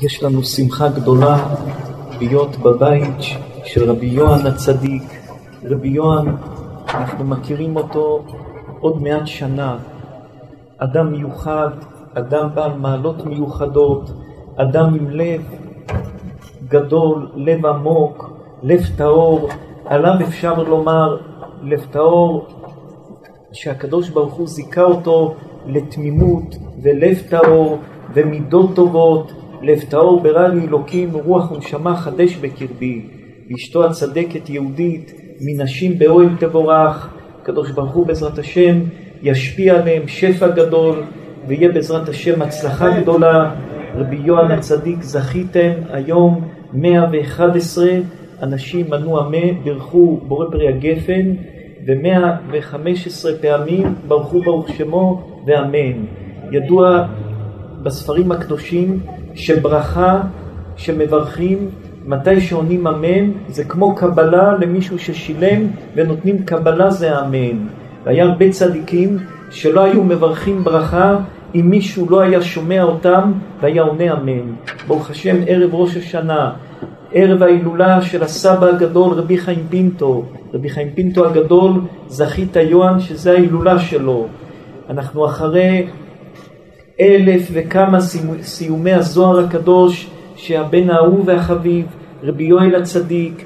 יש לנו שמחה גדולה להיות בבית של רבי יוהן הצדיק. רבי יוהן, אנחנו מכירים אותו עוד מעט שנה. אדם מיוחד, אדם בעל מעלות מיוחדות, אדם עם לב גדול, לב עמוק, לב טהור. עליו אפשר לומר לב טהור, שהקדוש ברוך הוא זיכה אותו לתמימות ולב טהור ומידות טובות. לב טהור ברא לי אלוקים רוח ונשמה חדש בקרבי. ואשתו הצדקת יהודית מנשים באוהל תבורך. הקדוש ברוך הוא בעזרת השם ישפיע עליהם שפע גדול ויהיה בעזרת השם הצלחה גדולה. רבי יוהן הצדיק זכיתם היום 111 אנשים מנו אמן בירכו בורא פרי הגפן ו-115 פעמים ברכו ברוך שמו ואמן. ידוע בספרים הקדושים שברכה שמברכים מתי שעונים אמן זה כמו קבלה למישהו ששילם ונותנים קבלה זה אמן. והיה הרבה צדיקים שלא היו מברכים ברכה אם מישהו לא היה שומע אותם והיה עונה אמן. ברוך השם ערב ראש השנה, ערב ההילולה של הסבא הגדול רבי חיים פינטו, רבי חיים פינטו הגדול זכית יוהן שזה ההילולה שלו. אנחנו אחרי אלף וכמה סיומי הזוהר הקדוש שהבן האהוב והחביב רבי יואל הצדיק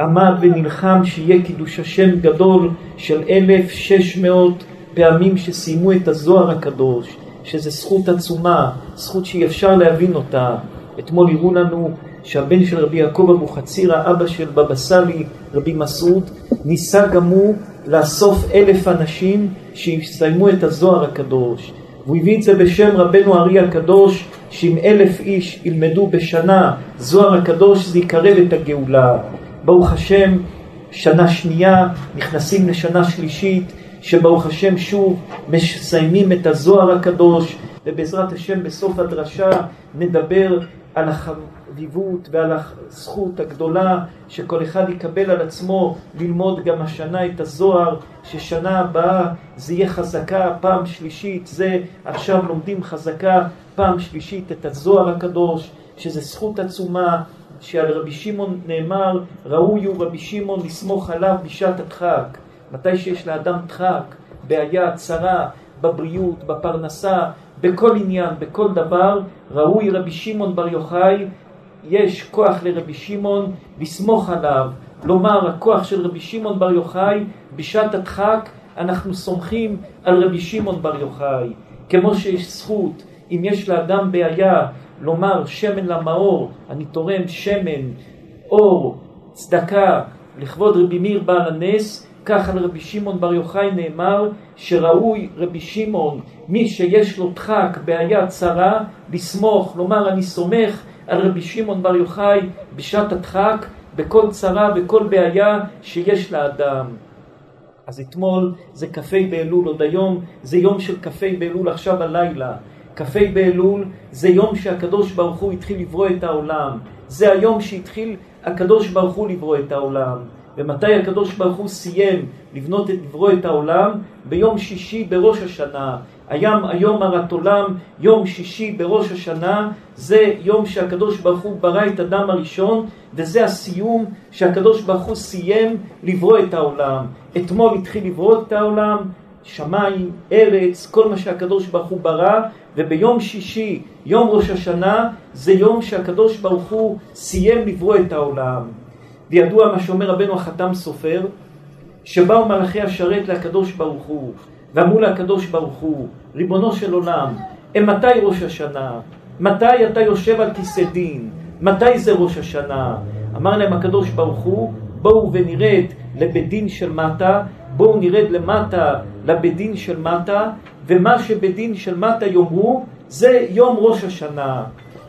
עמד ונלחם שיהיה קידוש השם גדול של אלף שש מאות פעמים שסיימו את הזוהר הקדוש שזה זכות עצומה, זכות שאי אפשר להבין אותה. אתמול הראו לנו שהבן של רבי יעקב אבוחצירא, אבא של בבא סאלי, רבי מסעוד, ניסה גם הוא לאסוף אלף אנשים שיסיימו את הזוהר הקדוש. והוא הביא את זה בשם רבנו ארי הקדוש, שאם אלף איש ילמדו בשנה זוהר הקדוש, זה יקרב את הגאולה. ברוך השם, שנה שנייה, נכנסים לשנה שלישית, שברוך השם שוב מסיימים את הזוהר הקדוש, ובעזרת השם בסוף הדרשה נדבר על החביבות ועל הזכות הגדולה שכל אחד יקבל על עצמו ללמוד גם השנה את הזוהר, ששנה הבאה זה יהיה חזקה פעם שלישית, זה עכשיו לומדים חזקה פעם שלישית את הזוהר הקדוש, שזה זכות עצומה, שעל רבי שמעון נאמר, ראוי הוא רבי שמעון לסמוך עליו בשעת הדחק. מתי שיש לאדם דחק, בעיה, צרה, בבריאות, בפרנסה, בכל עניין, בכל דבר, ראוי רבי שמעון בר יוחאי, יש כוח לרבי שמעון לסמוך עליו, לומר הכוח של רבי שמעון בר יוחאי בשעת הדחק אנחנו סומכים על רבי שמעון בר יוחאי, כמו שיש זכות אם יש לאדם בעיה לומר שמן למאור, אני תורם שמן, אור, צדקה לכבוד רבי מאיר בעל הנס, כך על רבי שמעון בר יוחאי נאמר שראוי רבי שמעון, מי שיש לו דחק, בעיה צרה, לסמוך, לומר אני סומך על רבי שמעון בר יוחאי בשעת הדחק, בכל צרה, בכל בעיה שיש לאדם. אז אתמול זה כ"ה באלול, עוד היום זה יום של כ"ה באלול עכשיו הלילה. כ"ה באלול זה יום שהקדוש ברוך הוא התחיל לברוא את העולם. זה היום שהתחיל הקדוש ברוך הוא לברוא את העולם. ומתי הקדוש ברוך הוא סיים לבנות את לברוא את העולם? ביום שישי בראש השנה. הים היום הרת עולם, יום שישי בראש השנה, זה יום שהקדוש ברוך הוא ברא את אדם הראשון, וזה הסיום שהקדוש ברוך הוא סיים לברוא את העולם. אתמול התחיל לברוא את העולם, שמיים, ארץ, כל מה שהקדוש ברוך הוא ברא, וביום שישי, יום ראש השנה, זה יום שהקדוש ברוך הוא סיים לברוא את העולם. וידוע מה שאומר רבנו החתם סופר, שבאו מלאכי השרת לקדוש ברוך הוא, ואמרו לקדוש ברוך הוא, ריבונו של עולם, מתי ראש השנה? מתי אתה יושב על כיסא דין? מתי זה ראש השנה? אמר להם הקדוש ברוך הוא, בואו ונרד לבית דין של מטה, בואו נרד למטה לבית דין של מטה, ומה שבית דין של מטה יאמרו, זה יום ראש השנה.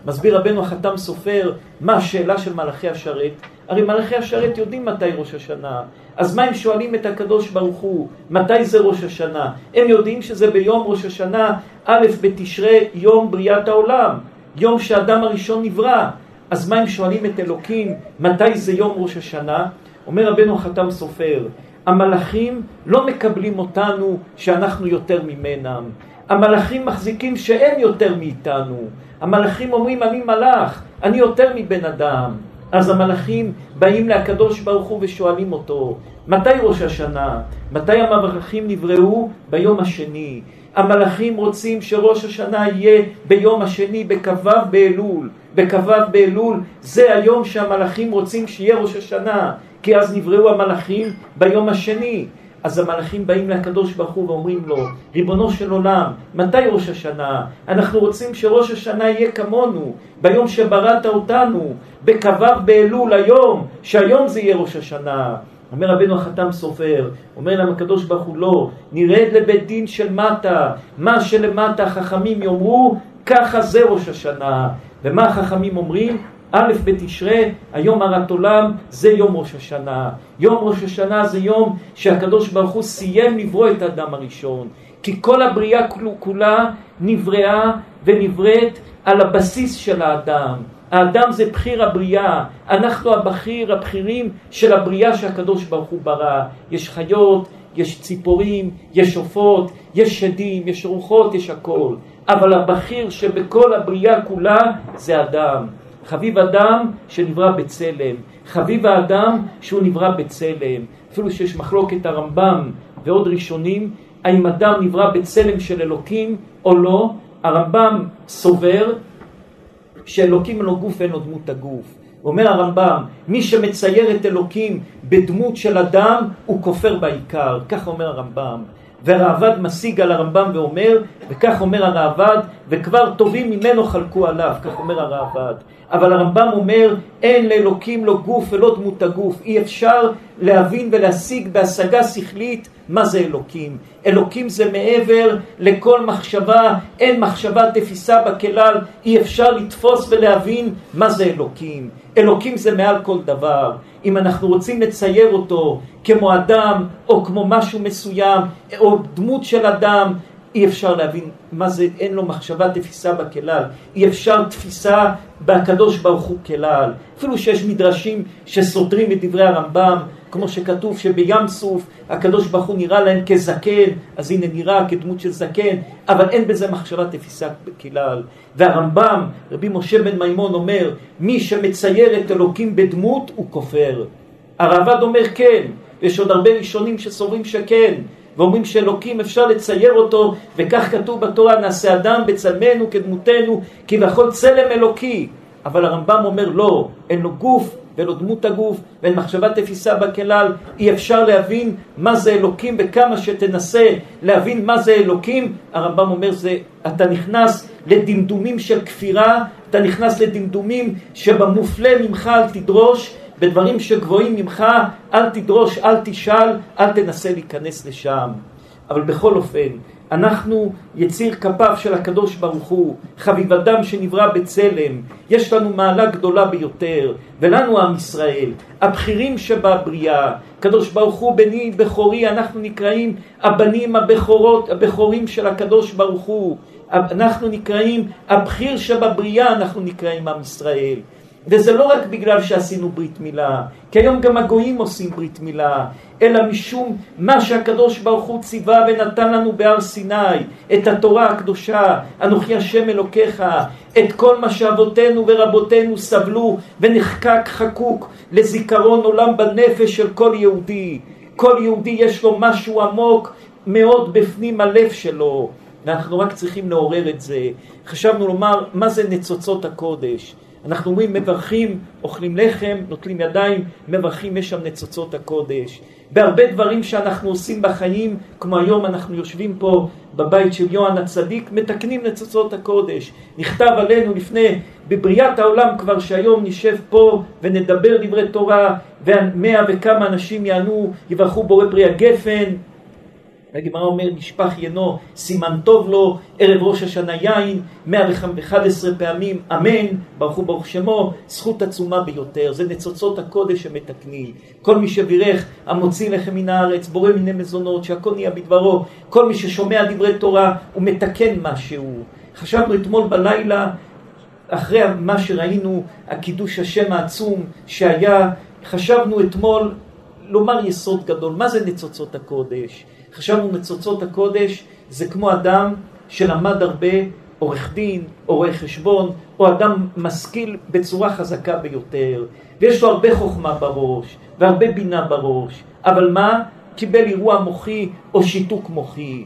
מסביר רבנו החתם סופר, מה השאלה של מלאכי השרת? הרי מלאכי השרת יודעים מתי ראש השנה. אז מה הם שואלים את הקדוש ברוך הוא? מתי זה ראש השנה? הם יודעים שזה ביום ראש השנה, א' בתשרי, יום בריאת העולם. יום שהאדם הראשון נברא. אז מה הם שואלים את אלוקים? מתי זה יום ראש השנה? אומר רבנו החתם סופר, המלאכים לא מקבלים אותנו שאנחנו יותר ממנם. המלאכים מחזיקים שהם יותר מאיתנו. המלאכים אומרים אני מלאך, אני יותר מבן אדם. אז המלאכים באים לקדוש ברוך הוא ושואלים אותו, מתי ראש השנה? מתי המלאכים נבראו? ביום השני. המלאכים רוצים שראש השנה יהיה ביום השני בכ"ו באלול. בכ"ו באלול זה היום שהמלאכים רוצים שיהיה ראש השנה, כי אז נבראו המלאכים ביום השני. אז המלאכים באים לקדוש ברוך הוא ואומרים לו, ריבונו של עולם, מתי ראש השנה? אנחנו רוצים שראש השנה יהיה כמונו, ביום שבראת אותנו, בכ"ו באלול היום, שהיום זה יהיה ראש השנה. אומר רבנו החתם סופר, אומר להם הקדוש ברוך הוא לא, נרד לבית דין של מטה, מה שלמטה חכמים יאמרו, ככה זה ראש השנה. ומה החכמים אומרים? א' בתשרי, היום הרת עולם, זה יום ראש השנה. יום ראש השנה זה יום שהקדוש ברוך הוא סיים לברוא את האדם הראשון. כי כל הבריאה כולה נבראה ונבראת על הבסיס של האדם. האדם זה בחיר הבריאה, אנחנו הבכיר, הבכירים של הבריאה שהקדוש ברוך הוא ברא. יש חיות, יש ציפורים, יש עופות, יש שדים, יש רוחות, יש הכל. אבל הבכיר שבכל הבריאה כולה זה אדם. חביב אדם שנברא בצלם, חביב האדם שהוא נברא בצלם. אפילו שיש מחלוקת הרמב"ם ועוד ראשונים, האם אדם נברא בצלם של אלוקים או לא, הרמב"ם סובר שאלוקים אין לו גוף ואין לו דמות הגוף. אומר הרמב"ם, מי שמצייר את אלוקים בדמות של אדם, הוא כופר בעיקר. כך אומר הרמב"ם. והראב"ד משיג על הרמב"ם ואומר, וכך אומר הראב"ד, וכבר טובים ממנו חלקו עליו, כך אומר הראב"ד. אבל הרמב"ם אומר, אין לאלוקים לא גוף ולא דמות הגוף. אי אפשר להבין ולהשיג בהשגה שכלית מה זה אלוקים. אלוקים זה מעבר לכל מחשבה, אין מחשבה תפיסה בכלל, אי אפשר לתפוס ולהבין מה זה אלוקים. אלוקים זה מעל כל דבר. אם אנחנו רוצים לצייר אותו כמו אדם או כמו משהו מסוים או דמות של אדם, אי אפשר להבין מה זה, אין לו מחשבה תפיסה בכלל, אי אפשר תפיסה בקדוש ברוך הוא כלל. אפילו שיש מדרשים שסותרים את דברי הרמב"ם, כמו שכתוב שבים סוף הקדוש ברוך הוא נראה להם כזקן, אז הנה נראה כדמות של זקן, אבל אין בזה מחשבה תפיסה בכלל. והרמב"ם, רבי משה בן מימון אומר, מי שמצייר את אלוקים בדמות הוא כופר. הרעב"ד אומר כן, ויש עוד הרבה ראשונים שסוברים שכן. ואומרים שאלוקים אפשר לצייר אותו, וכך כתוב בתורה, נעשה אדם בצלמנו כדמותנו, כביכול צלם אלוקי. אבל הרמב"ם אומר לא, אין לו גוף לו דמות הגוף ואין מחשבת תפיסה בכלל, אי אפשר להבין מה זה אלוקים וכמה שתנסה להבין מה זה אלוקים, הרמב"ם אומר זה, אתה נכנס לדמדומים של כפירה, אתה נכנס לדמדומים שבמופלא ממך אל תדרוש, בדברים שגבוהים ממך, אל תדרוש, אל תשאל, אל תנסה להיכנס לשם. אבל בכל אופן, אנחנו יציר כפיו של הקדוש ברוך הוא, חביב אדם שנברא בצלם, יש לנו מעלה גדולה ביותר, ולנו עם ישראל, הבכירים שבבריאה, הקדוש ברוך הוא בני בכורי, אנחנו נקראים הבנים הבכורות, הבכורים של הקדוש ברוך הוא, אנחנו נקראים הבכיר שבבריאה, אנחנו נקראים עם ישראל. וזה לא רק בגלל שעשינו ברית מילה, כי היום גם הגויים עושים ברית מילה, אלא משום מה שהקדוש ברוך הוא ציווה ונתן לנו בהר סיני, את התורה הקדושה, אנוכי השם אלוקיך, את כל מה שאבותינו ורבותינו סבלו ונחקק חקוק לזיכרון עולם בנפש של כל יהודי. כל יהודי יש לו משהו עמוק מאוד בפנים הלב שלו, ואנחנו רק צריכים לעורר את זה. חשבנו לומר, מה זה ניצוצות הקודש? אנחנו אומרים מברכים, אוכלים לחם, נוטלים ידיים, מברכים, יש שם ניצוצות הקודש. בהרבה דברים שאנחנו עושים בחיים, כמו היום אנחנו יושבים פה בבית של יוהן הצדיק, מתקנים ניצוצות הקודש. נכתב עלינו לפני, בבריאת העולם כבר שהיום נשב פה ונדבר דברי תורה, ומאה וכמה אנשים יענו, יברכו בורא פרי הגפן, והגמרא אומר, נשפך ינו, סימן טוב לו, ערב ראש השנה יין, 111 פעמים, אמן, ברוך הוא ברוך שמו, זכות עצומה ביותר, זה ניצוצות הקודש שמתקנים. כל מי שבירך, המוציא לחם מן הארץ, בורא מיני מזונות, שהכל נהיה בדברו, כל מי ששומע דברי תורה, הוא מתקן משהו. חשבנו אתמול בלילה, אחרי מה שראינו, הקידוש השם העצום שהיה, חשבנו אתמול לומר יסוד גדול, מה זה ניצוצות הקודש? חשבנו ניצוצות הקודש זה כמו אדם שלמד הרבה עורך דין, רואה חשבון, או אדם משכיל בצורה חזקה ביותר, ויש לו הרבה חוכמה בראש, והרבה בינה בראש, אבל מה? קיבל אירוע מוחי או שיתוק מוחי.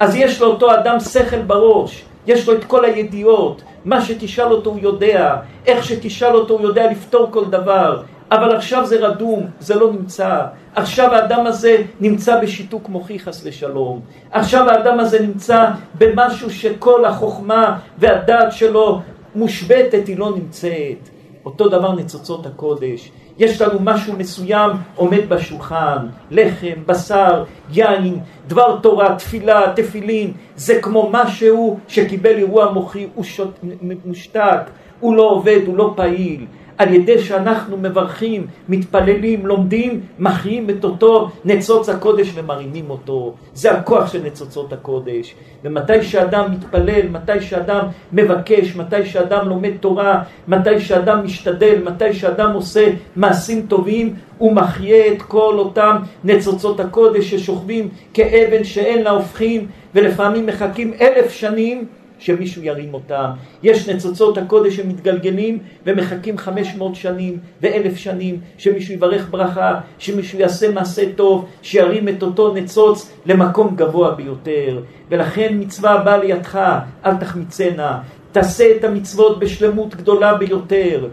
אז יש לאותו אדם שכל בראש, יש לו את כל הידיעות, מה שתשאל אותו הוא יודע, איך שתשאל אותו הוא יודע לפתור כל דבר, אבל עכשיו זה רדום, זה לא נמצא. עכשיו האדם הזה נמצא בשיתוק מוחי חס ושלום. עכשיו האדם הזה נמצא במשהו שכל החוכמה והדעת שלו מושבתת, היא לא נמצאת. אותו דבר ניצוצות הקודש. יש לנו משהו מסוים עומד בשולחן, לחם, בשר, יין, דבר תורה, תפילה, תפילין, זה כמו משהו שקיבל אירוע מוחי, הוא שוט, מושתק, הוא לא עובד, הוא לא פעיל. על ידי שאנחנו מברכים, מתפללים, לומדים, מחיים את אותו ניצוץ הקודש ומרימים אותו. זה הכוח של ניצוצות הקודש. ומתי שאדם מתפלל, מתי שאדם מבקש, מתי שאדם לומד תורה, מתי שאדם משתדל, מתי שאדם עושה מעשים טובים, הוא מחיה את כל אותם ניצוצות הקודש ששוכבים כאבן שאין לה הופכים, ולפעמים מחכים אלף שנים שמישהו ירים אותם. יש ניצוצות הקודש שמתגלגלים ומחכים 500 שנים ואלף שנים שמישהו יברך ברכה, שמישהו יעשה מעשה טוב, שירים את אותו ניצוץ למקום גבוה ביותר. ולכן מצווה הבאה לידך, אל תחמיצנה, תעשה את המצוות בשלמות גדולה ביותר.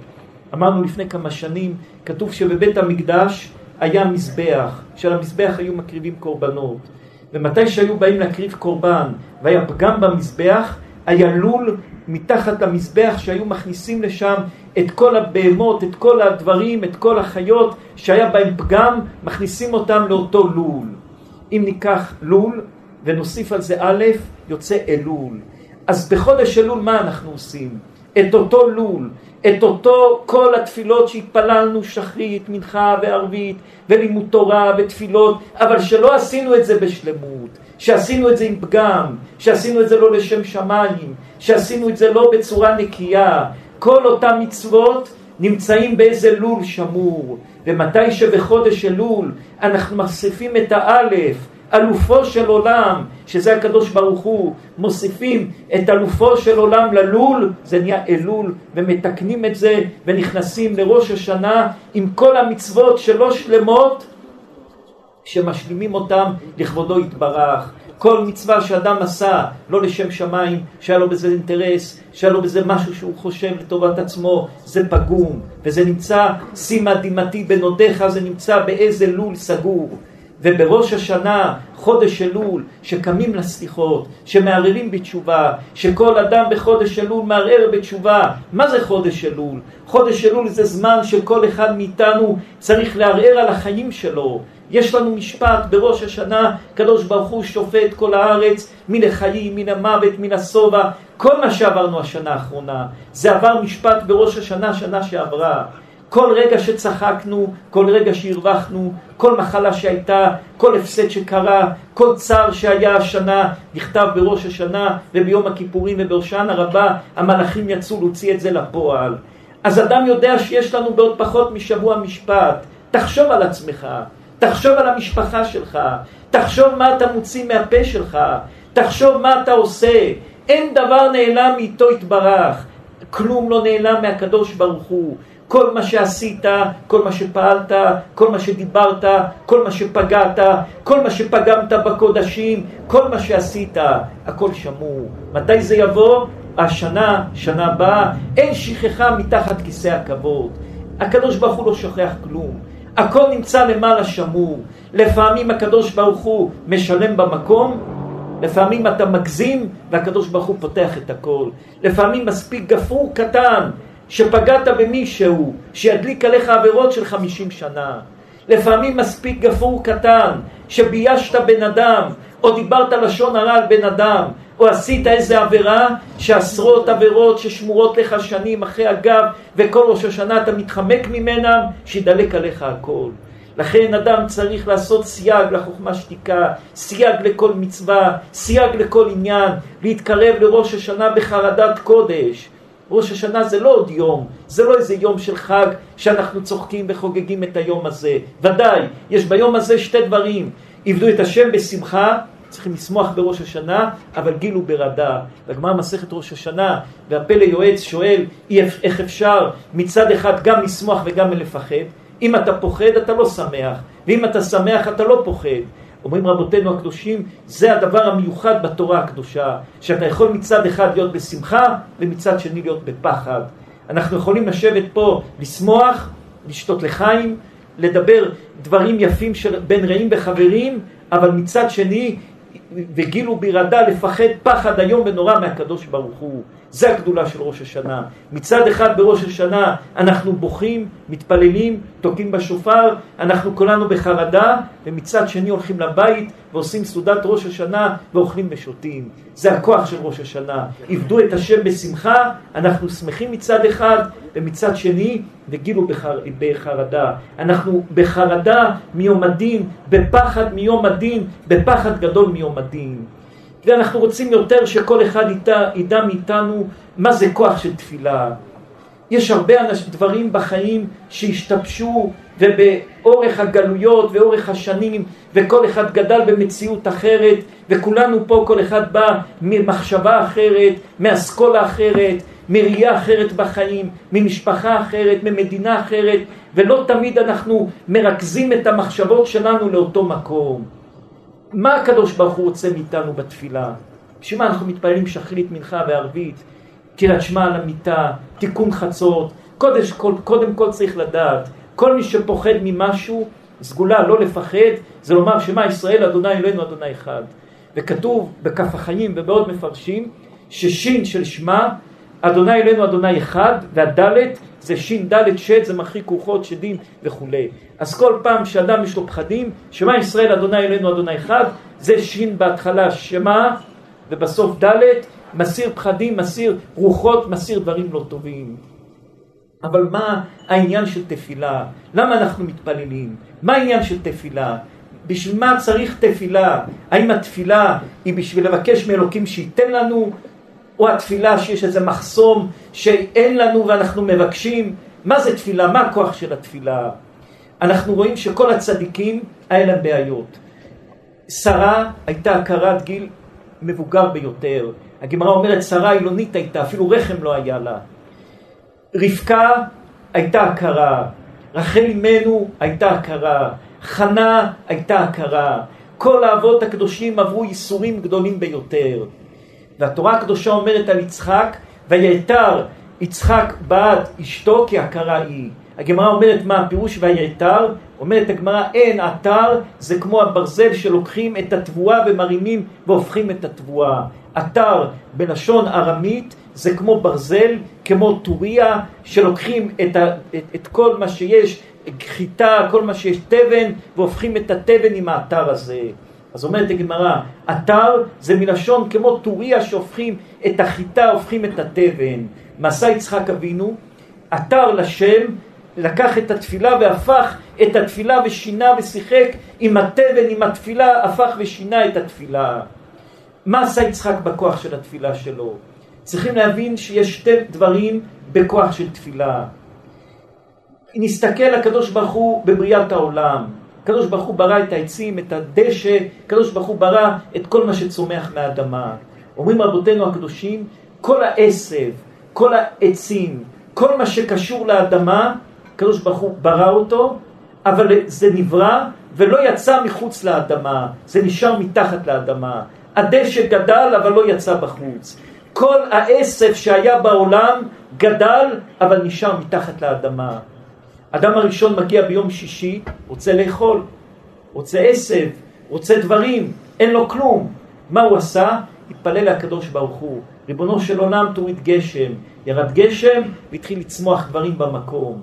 אמרנו לפני כמה שנים, כתוב שבבית המקדש היה מזבח, שעל המזבח היו מקריבים קורבנות. ומתי שהיו באים להקריב קורבן והיה פגם במזבח, היה לול מתחת למזבח שהיו מכניסים לשם את כל הבהמות, את כל הדברים, את כל החיות שהיה בהם פגם, מכניסים אותם לאותו לול. אם ניקח לול ונוסיף על זה א', יוצא אלול. אז בחודש אלול מה אנחנו עושים? את אותו לול, את אותו כל התפילות שהתפללנו, שחרית, מנחה וערבית, ולימוד תורה ותפילות, אבל שלא עשינו את זה בשלמות. שעשינו את זה עם פגם, שעשינו את זה לא לשם שמיים, שעשינו את זה לא בצורה נקייה. כל אותם מצוות נמצאים באיזה לול שמור, ומתי שבחודש אלול אנחנו מוסיפים את האלף, אלופו של עולם, שזה הקדוש ברוך הוא, מוסיפים את אלופו של עולם ללול, זה נהיה אלול, ומתקנים את זה, ונכנסים לראש השנה עם כל המצוות שלא שלמות, שמשלימים אותם לכבודו יתברך. כל מצווה שאדם עשה, לא לשם שמיים, שהיה לו בזה אינטרס, שהיה לו בזה משהו שהוא חושב לטובת עצמו, זה פגום, וזה נמצא, שימה דמעתי בנודיך, זה נמצא באיזה לול סגור. ובראש השנה, חודש אלול, שקמים לסליחות, שמערערים בתשובה, שכל אדם בחודש אלול מערער בתשובה. מה זה חודש אלול? חודש אלול זה זמן שכל אחד מאיתנו צריך לערער על החיים שלו. יש לנו משפט בראש השנה, קדוש ברוך הוא שופט כל הארץ, מן החיים, מן המוות, מן השובע, כל מה שעברנו השנה האחרונה, זה עבר משפט בראש השנה, שנה שעברה. כל רגע שצחקנו, כל רגע שהרווחנו, כל מחלה שהייתה, כל הפסד שקרה, כל צער שהיה השנה, נכתב בראש השנה וביום הכיפורים ובראשן הרבה, המלאכים יצאו להוציא את זה לפועל. אז אדם יודע שיש לנו בעוד פחות משבוע משפט. תחשוב על עצמך, תחשוב על המשפחה שלך, תחשוב מה אתה מוציא מהפה שלך, תחשוב מה אתה עושה. אין דבר נעלם מאיתו יתברך, כלום לא נעלם מהקדוש ברוך הוא. כל מה שעשית, כל מה שפעלת, כל מה שדיברת, כל מה שפגעת, כל מה שפגמת בקודשים, כל מה שעשית, הכל שמור. מתי זה יבוא? השנה, שנה הבאה, אין שכחה מתחת כיסא הכבוד. הקדוש ברוך הוא לא שוכח כלום. הכל נמצא למעלה שמור. לפעמים הקדוש ברוך הוא משלם במקום, לפעמים אתה מגזים והקדוש ברוך הוא פותח את הכל. לפעמים מספיק גפרור קטן שפגעת במישהו, שידליק עליך עבירות של חמישים שנה. לפעמים מספיק גפרור קטן, שביישת בן אדם, או דיברת לשון הרע על בן אדם, או עשית איזה עבירה, שעשרות עבירות ששמורות לך שנים אחרי הגב, וכל ראש השנה אתה מתחמק ממנה, שידלק עליך הכל. לכן אדם צריך לעשות סייג לחוכמה שתיקה, סייג לכל מצווה, סייג לכל עניין, להתקרב לראש השנה בחרדת קודש. ראש השנה זה לא עוד יום, זה לא איזה יום של חג שאנחנו צוחקים וחוגגים את היום הזה. ודאי, יש ביום הזה שתי דברים, עבדו את השם בשמחה צריכים לשמוח בראש השנה, אבל גיל הוא ברעדה. והגמרא מסכת ראש השנה, והפלא יועץ שואל, איך אפשר מצד אחד גם לשמוח וגם לפחד? אם אתה פוחד אתה לא שמח, ואם אתה שמח אתה לא פוחד. אומרים רבותינו הקדושים, זה הדבר המיוחד בתורה הקדושה, שאתה יכול מצד אחד להיות בשמחה, ומצד שני להיות בפחד. אנחנו יכולים לשבת פה, לשמוח, לשתות לחיים, לדבר דברים יפים של בין רעים וחברים, אבל מצד שני, וגילו בירדה לפחד פחד איום ונורא מהקדוש ברוך הוא. זה הגדולה של ראש השנה. מצד אחד בראש השנה אנחנו בוכים, מתפללים, תוקעים בשופר, אנחנו כולנו בחרדה, ומצד שני הולכים לבית ועושים סעודת ראש השנה ואוכלים ושותים. זה הכוח של ראש השנה. עבדו את השם בשמחה, אנחנו שמחים מצד אחד, ומצד שני, וגילו בחר... בחרדה. אנחנו בחרדה מיום הדין, בפחד מיום הדין, בפחד גדול מיום הדין. ואנחנו רוצים יותר שכל אחד ידע מאיתנו מה זה כוח של תפילה. יש הרבה אנש, דברים בחיים שהשתבשו ובאורך הגלויות ואורך השנים וכל אחד גדל במציאות אחרת וכולנו פה כל אחד בא ממחשבה אחרת, מאסכולה אחרת, מראייה אחרת בחיים, ממשפחה אחרת, ממדינה אחרת ולא תמיד אנחנו מרכזים את המחשבות שלנו לאותו מקום. מה הקדוש ברוך הוא רוצה מאיתנו בתפילה? בשביל מה אנחנו מתפללים שחרית, מנחה וערבית, קריאת שמע על המיטה, תיקון חצות, קודש, כל, קודם כל צריך לדעת, כל מי שפוחד ממשהו, סגולה לא לפחד, זה לומר שמה ישראל אדוני אלוהינו אדוני אחד. וכתוב בכף החיים ובעוד מפרשים, ששין של שמע, אדוני אלוהינו אדוני אחד, והדלת זה שין דלת שד, זה מחריק רוחות, שדים וכולי. אז כל פעם שאדם יש לו פחדים, שמע ישראל אדוני אלוהינו אדוני אחד, זה שין בהתחלה שמע, ובסוף דלת, מסיר פחדים, מסיר רוחות, מסיר דברים לא טובים. אבל מה העניין של תפילה? למה אנחנו מתפללים? מה העניין של תפילה? בשביל מה צריך תפילה? האם התפילה היא בשביל לבקש מאלוקים שייתן לנו, או התפילה שיש איזה מחסום שאין לנו ואנחנו מבקשים? מה זה תפילה? מה הכוח של התפילה? אנחנו רואים שכל הצדיקים היה להם בעיות. שרה הייתה הכרת גיל מבוגר ביותר. הגמרא אומרת שרה אילונית הייתה, אפילו רחם לא היה לה. רבקה הייתה הכרה, רחל אמנו הייתה הכרה, חנה הייתה הכרה. כל האבות הקדושים עברו ייסורים גדולים ביותר. והתורה הקדושה אומרת על יצחק, ויתר יצחק בעד אשתו כי הכרה היא. הגמרא אומרת מה הפירוש ויתר? אומרת הגמרא אין אתר זה כמו הברזל שלוקחים את התבואה ומרימים והופכים את התבואה. אתר בלשון ארמית זה כמו ברזל, כמו טוריה, שלוקחים את, ה, את, את כל מה שיש, חיטה, כל מה שיש תבן, והופכים את התבן עם האתר הזה. אז אומרת הגמרא, אתר זה מלשון כמו טוריה שהופכים את החיטה, הופכים את התבן. מעשה יצחק אבינו, אתר לשם, לקח את התפילה והפך את התפילה ושינה ושיחק עם התבן, עם התפילה, הפך ושינה את התפילה. מה עשה יצחק בכוח של התפילה שלו? צריכים להבין שיש שתי דברים בכוח של תפילה. נסתכל הקדוש ברוך הוא בבריאת העולם. הקדוש ברוך הוא ברא את העצים, את הדשא, הקדוש ברוך הוא ברא את כל מה שצומח מהאדמה. אומרים רבותינו הקדושים, כל העשב, כל העצים, כל מה שקשור לאדמה, הקדוש ברוך הוא ברא אותו, אבל זה נברא ולא יצא מחוץ לאדמה, זה נשאר מתחת לאדמה. הדשא גדל אבל לא יצא בחוץ. כל העשב שהיה בעולם גדל אבל נשאר מתחת לאדמה. אדם הראשון מגיע ביום שישי, רוצה לאכול, רוצה עשב, רוצה דברים, אין לו כלום. מה הוא עשה? התפלל לקדוש ברוך הוא. ריבונו של עולם תוריד גשם. ירד גשם והתחיל לצמוח דברים במקום.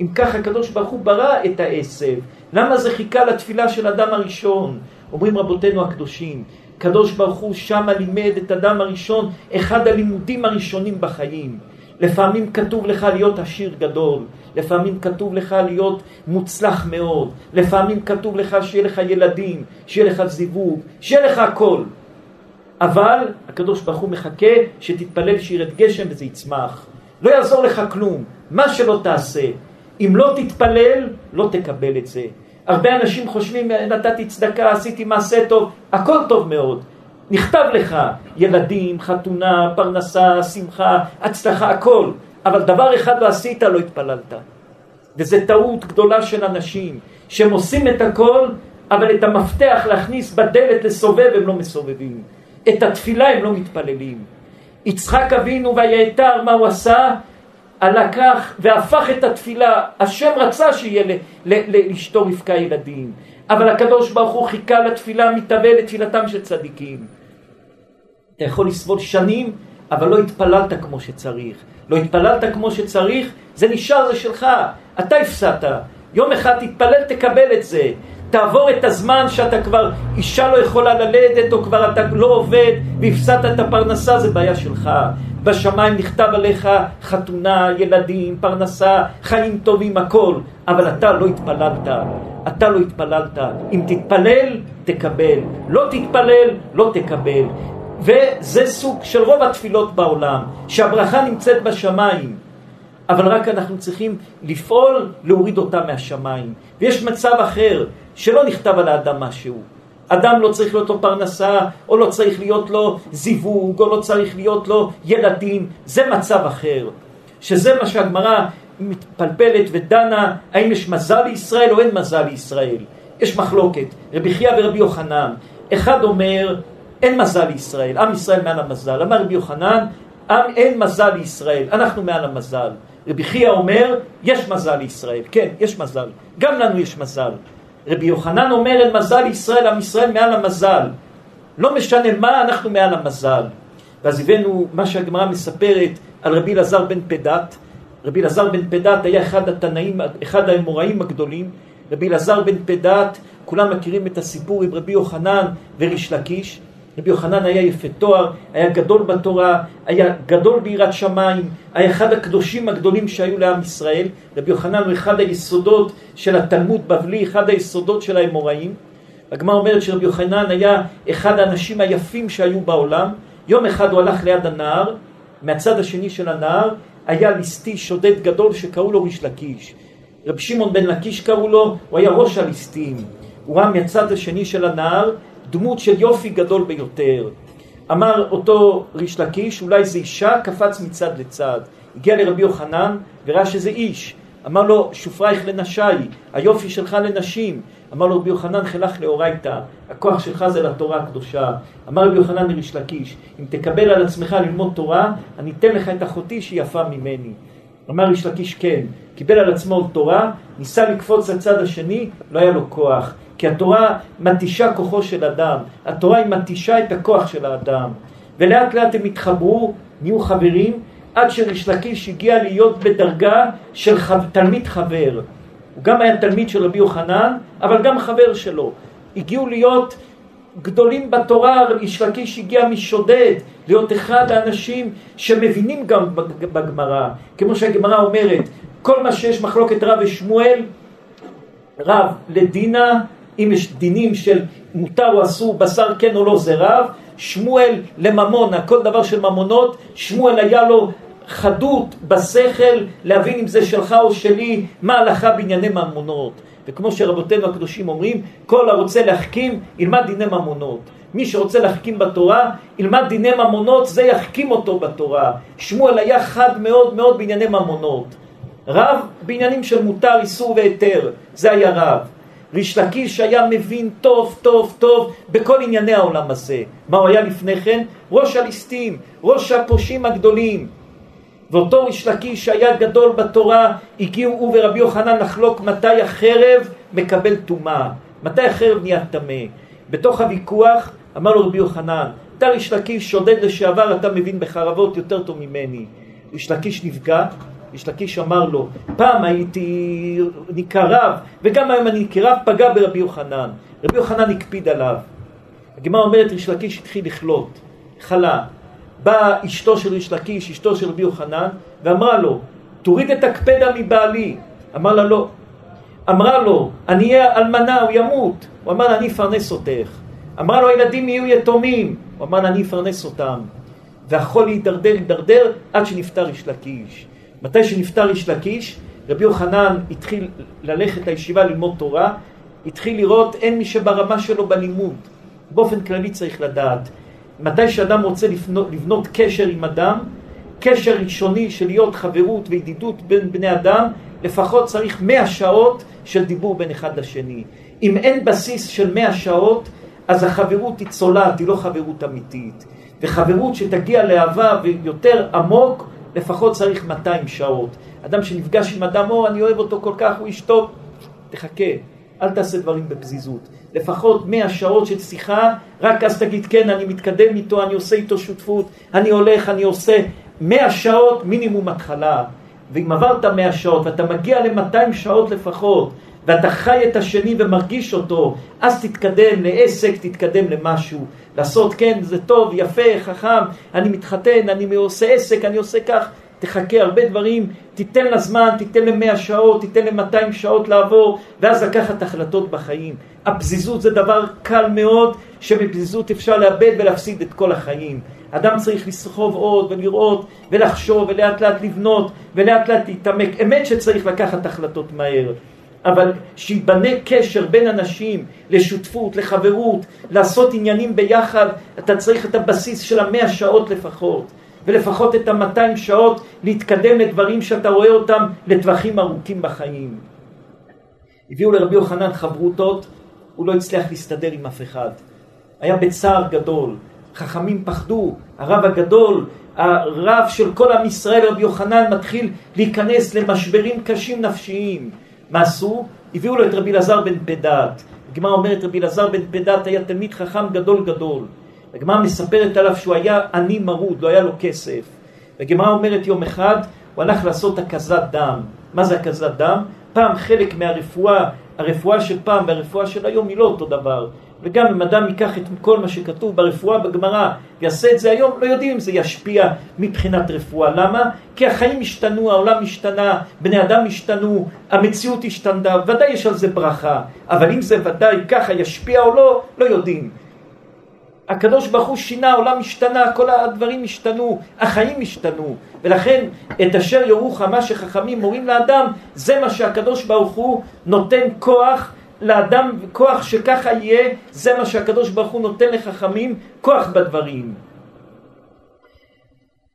אם ככה הקדוש ברוך הוא ברא את העשב, למה זה חיכה לתפילה של אדם הראשון? אומרים רבותינו הקדושים, קדוש ברוך הוא שמה לימד את אדם הראשון אחד הלימודים הראשונים בחיים. לפעמים כתוב לך להיות עשיר גדול, לפעמים כתוב לך להיות מוצלח מאוד, לפעמים כתוב לך שיהיה לך ילדים, שיהיה לך זיווג, שיהיה לך הכל. אבל הקדוש ברוך הוא מחכה שתתפלל שירד גשם וזה יצמח. לא יעזור לך כלום, מה שלא תעשה. אם לא תתפלל, לא תקבל את זה. הרבה אנשים חושבים, נתתי צדקה, עשיתי מעשה טוב, הכל טוב מאוד. נכתב לך ילדים, חתונה, פרנסה, שמחה, הצלחה, הכל. אבל דבר אחד לא עשית, לא התפללת. וזו טעות גדולה של אנשים, שהם עושים את הכל, אבל את המפתח להכניס בדלת לסובב הם לא מסובבים. את התפילה הם לא מתפללים. יצחק אבינו ויעתר, מה הוא עשה? לקח והפך את התפילה, השם רצה שיהיה לאשתו רבקה ילדים, אבל הקדוש ברוך הוא חיכה לתפילה המתהווה לתפילתם של צדיקים. אתה יכול לסבול שנים, אבל לא התפללת כמו שצריך. לא התפללת כמו שצריך, זה נשאר, זה שלך. אתה הפסדת. יום אחד תתפלל, תקבל את זה. תעבור את הזמן שאתה כבר, אישה לא יכולה ללדת, או כבר אתה לא עובד, והפסדת את הפרנסה, זה בעיה שלך. בשמיים נכתב עליך חתונה, ילדים, פרנסה, חיים טובים, הכל, אבל אתה לא התפללת, אתה לא התפללת. אם תתפלל, תקבל. לא תתפלל, לא תקבל. וזה סוג של רוב התפילות בעולם, שהברכה נמצאת בשמיים. אבל רק אנחנו צריכים לפעול להוריד אותה מהשמיים. ויש מצב אחר, שלא נכתב על האדם משהו. אדם לא צריך להיות לו פרנסה, או לא צריך להיות לו זיווג, או לא צריך להיות לו ילדים, זה מצב אחר. שזה מה שהגמרא מתפלפלת ודנה, האם יש מזל לישראל או אין מזל לישראל. יש מחלוקת, רבי חייא ורבי יוחנן. אחד אומר, אין מזל לישראל, עם ישראל מעל המזל. אמר רבי יוחנן, עם אין מזל לישראל, אנחנו מעל המזל. רבי חייא אומר, יש מזל לישראל. כן, יש מזל. גם לנו יש מזל. רבי יוחנן אומר אין מזל לישראל, עם ישראל מעל המזל. לא משנה מה, אנחנו מעל המזל. ואז הבאנו מה שהגמרא מספרת על רבי אלעזר בן פדת. רבי אלעזר בן פדת היה אחד התנאים, אחד האמוראים הגדולים. רבי אלעזר בן פדת, כולם מכירים את הסיפור עם רבי יוחנן וריש לקיש. רבי יוחנן היה יפה תואר, היה גדול בתורה, היה גדול ביראת שמיים, היה אחד הקדושים הגדולים שהיו לעם ישראל. רבי יוחנן הוא אחד היסודות של התלמוד בבלי, אחד היסודות של האמוראים. הגמרא אומרת שרבי יוחנן היה אחד האנשים היפים שהיו בעולם. יום אחד הוא הלך ליד הנהר, מהצד השני של הנהר היה ליסטי שודד גדול שקראו לו ריש לקיש. רבי שמעון בן לקיש קראו לו, הוא היה ראש הליסטים. הוא ראה מהצד השני של הנהר דמות של יופי גדול ביותר. אמר אותו ריש לקיש, אולי זה אישה, קפץ מצד לצד. הגיע לרבי יוחנן וראה שזה איש. אמר לו, שופרייך לנשי, היופי שלך לנשים. אמר לו רבי יוחנן, חילך לאורייתא, הכוח שלך זה לתורה הקדושה. אמר רבי יוחנן לריש לקיש, אם תקבל על עצמך ללמוד תורה, אני אתן לך את אחותי שהיא יפה ממני. אמר ריש לקיש כן, קיבל על עצמו תורה, ניסה לקפוץ לצד השני, לא היה לו כוח. כי התורה מתישה כוחו של אדם, התורה היא מתישה את הכוח של האדם. ולאט לאט הם התחברו, נהיו חברים, עד שריש לקיש הגיע להיות בדרגה של חב, תלמיד חבר. הוא גם היה תלמיד של רבי יוחנן, אבל גם חבר שלו. הגיעו להיות גדולים בתורה, ריש לקיש הגיע משודד, להיות אחד האנשים שמבינים גם בגמרא. כמו שהגמרא אומרת, כל מה שיש מחלוקת רב ושמואל, רב לדינה, אם יש דינים של מותר או אסור, בשר כן או לא זה רב, שמואל לממונה, כל דבר של ממונות, שמואל היה לו חדות בשכל להבין אם זה שלך או שלי, מה הלכה בענייני ממונות. וכמו שרבותינו הקדושים אומרים, כל הרוצה להחכים, ילמד דיני ממונות. מי שרוצה להחכים בתורה, ילמד דיני ממונות, זה יחכים אותו בתורה. שמואל היה חד מאוד מאוד בענייני ממונות. רב בעניינים של מותר, איסור והיתר, זה היה רב. ריש לקיש היה מבין טוב טוב טוב בכל ענייני העולם הזה. מה הוא היה לפני כן? ראש הליסטים, ראש הפושעים הגדולים. ואותו ריש לקיש שהיה גדול בתורה, הגיעו הוא ורבי יוחנן לחלוק מתי החרב מקבל טומאה, מתי החרב נהיה טמא. בתוך הוויכוח אמר לו רבי יוחנן, אתה ריש לקיש שודד לשעבר, אתה מבין בחרבות יותר טוב ממני. ריש לקיש נפגע, איש לקיש אמר לו, פעם הייתי רב, וגם היום אני כרב פגע ברבי יוחנן. רבי יוחנן הקפיד עליו. הגמרא אומרת, איש לקיש התחיל לכלות, חלה. באה אשתו של איש לקיש, אשתו של רבי יוחנן, ואמרה לו, תוריד את הקפדה מבעלי. אמר לה לא. אמרה לו, אני אהיה אלמנה, הוא ימות. הוא אמר לה, אני אפרנס אותך. אמרה לו, הילדים יהיו יתומים. הוא אמר לה, אני אפרנס אותם. והחול הידרדר, הידרדר, עד שנפטר איש לקיש. מתי שנפטר איש לקיש, רבי יוחנן התחיל ללכת לישיבה ללמוד תורה, התחיל לראות אין מי שברמה שלו בלימוד. באופן כללי צריך לדעת. מתי שאדם רוצה לבנות, לבנות קשר עם אדם, קשר ראשוני של להיות חברות וידידות בין בני אדם, לפחות צריך מאה שעות של דיבור בין אחד לשני. אם אין בסיס של מאה שעות, אז החברות היא צולעת, היא לא חברות אמיתית. וחברות שתגיע לאהבה ויותר עמוק, לפחות צריך 200 שעות. אדם שנפגש עם אדם, או אני אוהב אותו כל כך, הוא איש טוב, תחכה, אל תעשה דברים בפזיזות. לפחות 100 שעות של שיחה, רק אז תגיד כן, אני מתקדם איתו, אני עושה איתו שותפות, אני הולך, אני עושה. 100 שעות מינימום התחלה. ואם עברת 100 שעות ואתה מגיע ל-200 שעות לפחות, ואתה חי את השני ומרגיש אותו, אז תתקדם לעסק, תתקדם למשהו. לעשות, כן, זה טוב, יפה, חכם, אני מתחתן, אני עושה עסק, אני עושה כך. תחכה הרבה דברים, תיתן לה זמן, תיתן למאה שעות, תיתן למאתיים שעות לעבור, ואז לקחת החלטות בחיים. הפזיזות זה דבר קל מאוד, שבפזיזות אפשר לאבד ולהפסיד את כל החיים. אדם צריך לסחוב עוד ולראות ולחשוב ולאט לאט לבנות ולאט לאט להתעמק. אמת שצריך לקחת החלטות מהר. אבל שיבנה קשר בין אנשים לשותפות, לחברות, לעשות עניינים ביחד, אתה צריך את הבסיס של המאה שעות לפחות. ולפחות את המאתיים שעות להתקדם לדברים שאתה רואה אותם לטווחים ארוכים בחיים. הביאו לרבי יוחנן חברותות, הוא לא הצליח להסתדר עם אף אחד. היה בצער גדול, חכמים פחדו, הרב הגדול, הרב של כל עם ישראל, רבי יוחנן, מתחיל להיכנס למשברים קשים נפשיים. מה עשו? הביאו לו את רבי אלעזר בן פדת. הגמרא אומרת רבי אלעזר בן פדת היה תלמיד חכם גדול גדול. הגמרא מספרת עליו שהוא היה עני מרוד, לא היה לו כסף. הגמרא אומרת יום אחד, הוא הלך לעשות הקזת דם. מה זה הקזת דם? פעם חלק מהרפואה, הרפואה של פעם והרפואה של היום היא לא אותו דבר. וגם אם אדם ייקח את כל מה שכתוב ברפואה בגמרא ויעשה את זה היום, לא יודעים אם זה ישפיע מבחינת רפואה. למה? כי החיים השתנו, העולם השתנה, בני אדם השתנו, המציאות השתנה, ודאי יש על זה ברכה. אבל אם זה ודאי ככה ישפיע או לא, לא יודעים. הקדוש ברוך הוא שינה, העולם השתנה, כל הדברים השתנו, החיים השתנו. ולכן את אשר יורוך מה שחכמים מורים לאדם, זה מה שהקדוש ברוך הוא נותן כוח לאדם, כוח שככה יהיה, זה מה שהקדוש ברוך הוא נותן לחכמים, כוח בדברים.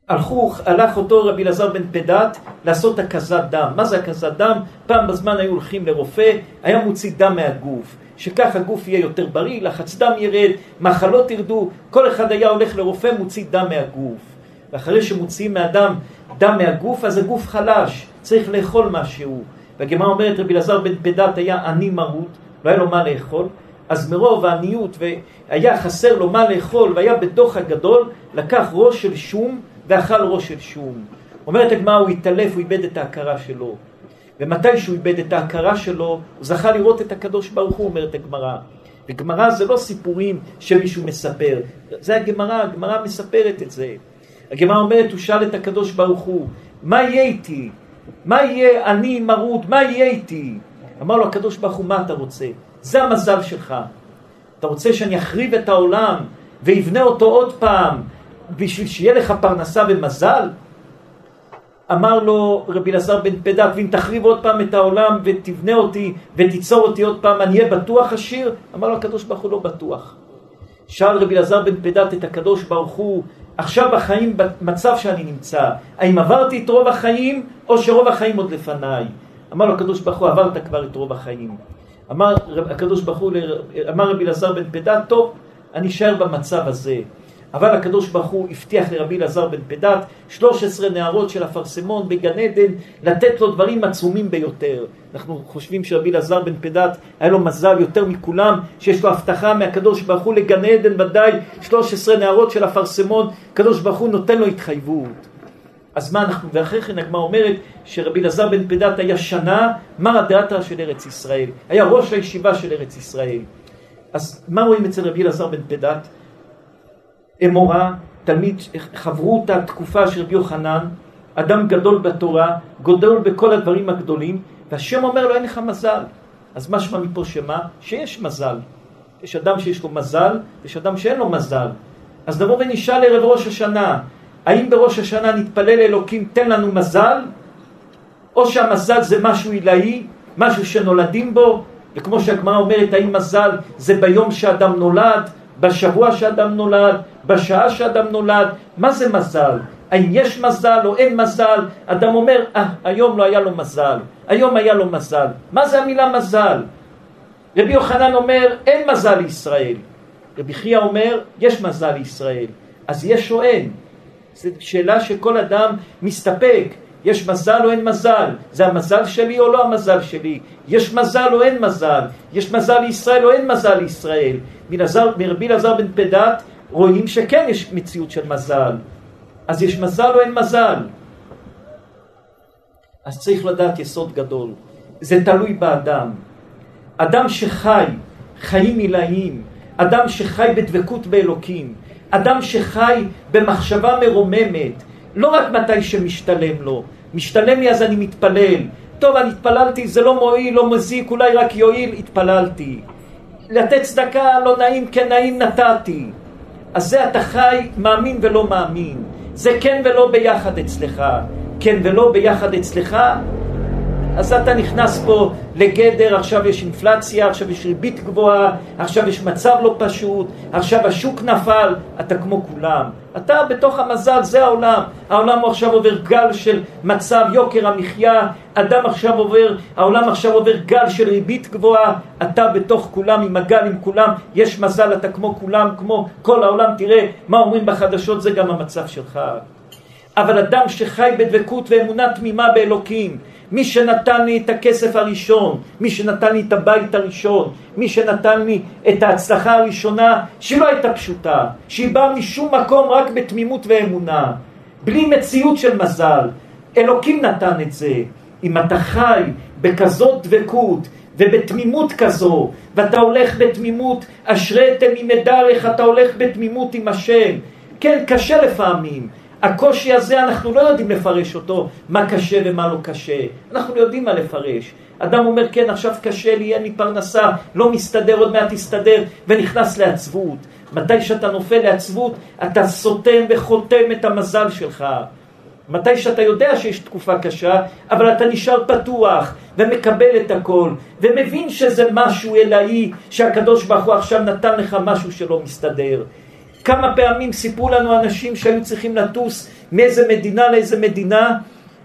הלכו, הלך אותו רבי אלעזר בן פדת לעשות הקזת דם. מה זה הקזת דם? פעם בזמן היו הולכים לרופא, היה מוציא דם מהגוף. שכך הגוף יהיה יותר בריא, לחץ דם ירד, מחלות ירדו, כל אחד היה הולך לרופא, מוציא דם מהגוף. ואחרי שמוציאים מהדם דם מהגוף, אז הגוף חלש, צריך לאכול משהו. והגמרא אומרת, רבי אלעזר בן פדת היה עני מרות, לא היה לו מה לאכול, אז מרוב העניות והיה חסר לו מה לאכול והיה בדוח הגדול, לקח ראש של שום ואכל ראש של שום. אומרת הגמרא, הוא התעלף, הוא איבד את ההכרה שלו. ומתי שהוא איבד את ההכרה שלו, הוא זכה לראות את הקדוש ברוך הוא, אומרת הגמרא. וגמרא זה לא סיפורים שמישהו מספר, זה הגמרא, הגמרא מספרת את זה. הגמרא אומרת, הוא שאל את הקדוש ברוך הוא, מה יהיה איתי? מה יהיה אני מרוד? מה יהיה איתי? אמר לו הקדוש ברוך הוא, מה אתה רוצה? זה המזל שלך. אתה רוצה שאני אחריב את העולם ויבנה אותו עוד פעם בשביל שיהיה לך פרנסה ומזל? אמר לו רבי אלעזר בן פדת, ואם תחריב עוד פעם את העולם ותבנה אותי ותיצור אותי עוד פעם, אני אהיה בטוח עשיר? אמר לו הקדוש ברוך הוא לא בטוח. שאל רבי אלעזר בן פדת את הקדוש ברוך הוא, עכשיו החיים במצב שאני נמצא, האם עברתי את רוב החיים או שרוב החיים עוד לפניי? אמר לו הקדוש ברוך הוא, עברת כבר את רוב החיים. אמר הקדוש ברוך הוא, אמר רבי אלעזר בן פדת, טוב, אני אשאר במצב הזה. אבל הקדוש ברוך הוא הבטיח לרבי אלעזר בן פדת 13 נערות של אפרסמון בגן עדן לתת לו דברים עצומים ביותר. אנחנו חושבים שרבי אלעזר בן פדת היה לו מזל יותר מכולם שיש לו הבטחה מהקדוש ברוך הוא לגן עדן ודאי 13 נערות של אפרסמון, הקדוש ברוך הוא נותן לו התחייבות. אז מה אנחנו, ואחרי כן הגמרא אומרת שרבי אלעזר בן פדת היה שנה מרא דעתרא של ארץ ישראל, היה ראש הישיבה של ארץ ישראל. אז מה רואים אצל רבי אלעזר בן פדת? אמורה, תלמיד, חברו אותה תקופה של רבי יוחנן, אדם גדול בתורה, גדול בכל הדברים הגדולים, והשם אומר לו אין לך מזל. אז משמע מפה שמה? שיש מזל. יש אדם שיש לו מזל, ויש אדם שאין לו מזל. אז נבוא ונשאל ערב ראש השנה, האם בראש השנה נתפלל לאלוקים תן לנו מזל, או שהמזל זה משהו עילאי, משהו שנולדים בו, וכמו שהגמרא אומרת, האם מזל זה ביום שאדם נולד, בשבוע שאדם נולד, בשעה שאדם נולד, מה זה מזל? האם יש מזל או אין מזל? אדם אומר, אה, היום לא היה לו מזל, היום היה לו מזל. מה זה המילה מזל? רבי יוחנן אומר, אין מזל לישראל. רבי חייא אומר, יש מזל לישראל. אז יש או אין? זו שאלה שכל אדם מסתפק. יש מזל או אין מזל? זה המזל שלי או לא המזל שלי? יש מזל או אין מזל? יש מזל לישראל או אין מזל לישראל? מרבי אלעזר בן פדת רואים שכן יש מציאות של מזל. אז יש מזל או אין מזל? אז צריך לדעת יסוד גדול. זה תלוי באדם. אדם שחי חיים עילאיים, אדם שחי בדבקות באלוקים, אדם שחי במחשבה מרוממת, לא רק מתי שמשתלם לו, משתלם לי אז אני מתפלל, טוב אני התפללתי זה לא מועיל, לא מזיק, אולי רק יועיל, התפללתי. לתת צדקה לא נעים, כן נעים נתתי. אז זה אתה חי מאמין ולא מאמין. זה כן ולא ביחד אצלך. כן ולא ביחד אצלך, אז אתה נכנס פה לגדר, עכשיו יש אינפלציה, עכשיו יש ריבית גבוהה, עכשיו יש מצב לא פשוט, עכשיו השוק נפל, אתה כמו כולם. אתה בתוך המזל, זה העולם. העולם הוא עכשיו עובר גל של מצב יוקר המחיה, אדם עכשיו עובר, העולם עכשיו עובר גל של ריבית גבוהה, אתה בתוך כולם, עם הגל, עם כולם, יש מזל, אתה כמו כולם, כמו כל העולם, תראה מה אומרים בחדשות, זה גם המצב שלך. אבל אדם שחי בדבקות ואמונה תמימה באלוקים, מי שנתן לי את הכסף הראשון, מי שנתן לי את הבית הראשון, מי שנתן לי את ההצלחה הראשונה, שהיא לא הייתה פשוטה, שהיא באה משום מקום רק בתמימות ואמונה, בלי מציאות של מזל. אלוקים נתן את זה. אם אתה חי בכזאת דבקות ובתמימות כזו, ואתה הולך בתמימות, אשרי תמימי דרך, אתה הולך בתמימות עם השם. כן, קשה לפעמים, הקושי הזה אנחנו לא יודעים לפרש אותו, מה קשה ומה לא קשה. אנחנו לא יודעים מה לפרש. אדם אומר, כן, עכשיו קשה לי, אין לי פרנסה, לא מסתדר, עוד מעט תסתדר, ונכנס לעצבות. מתי שאתה נופל לעצבות, אתה סותם וחותם את המזל שלך. מתי שאתה יודע שיש תקופה קשה, אבל אתה נשאר פתוח ומקבל את הכל, ומבין שזה משהו אלאי, שהקדוש ברוך הוא עכשיו נתן לך משהו שלא מסתדר. כמה פעמים סיפרו לנו אנשים שהיו צריכים לטוס מאיזה מדינה לאיזה מדינה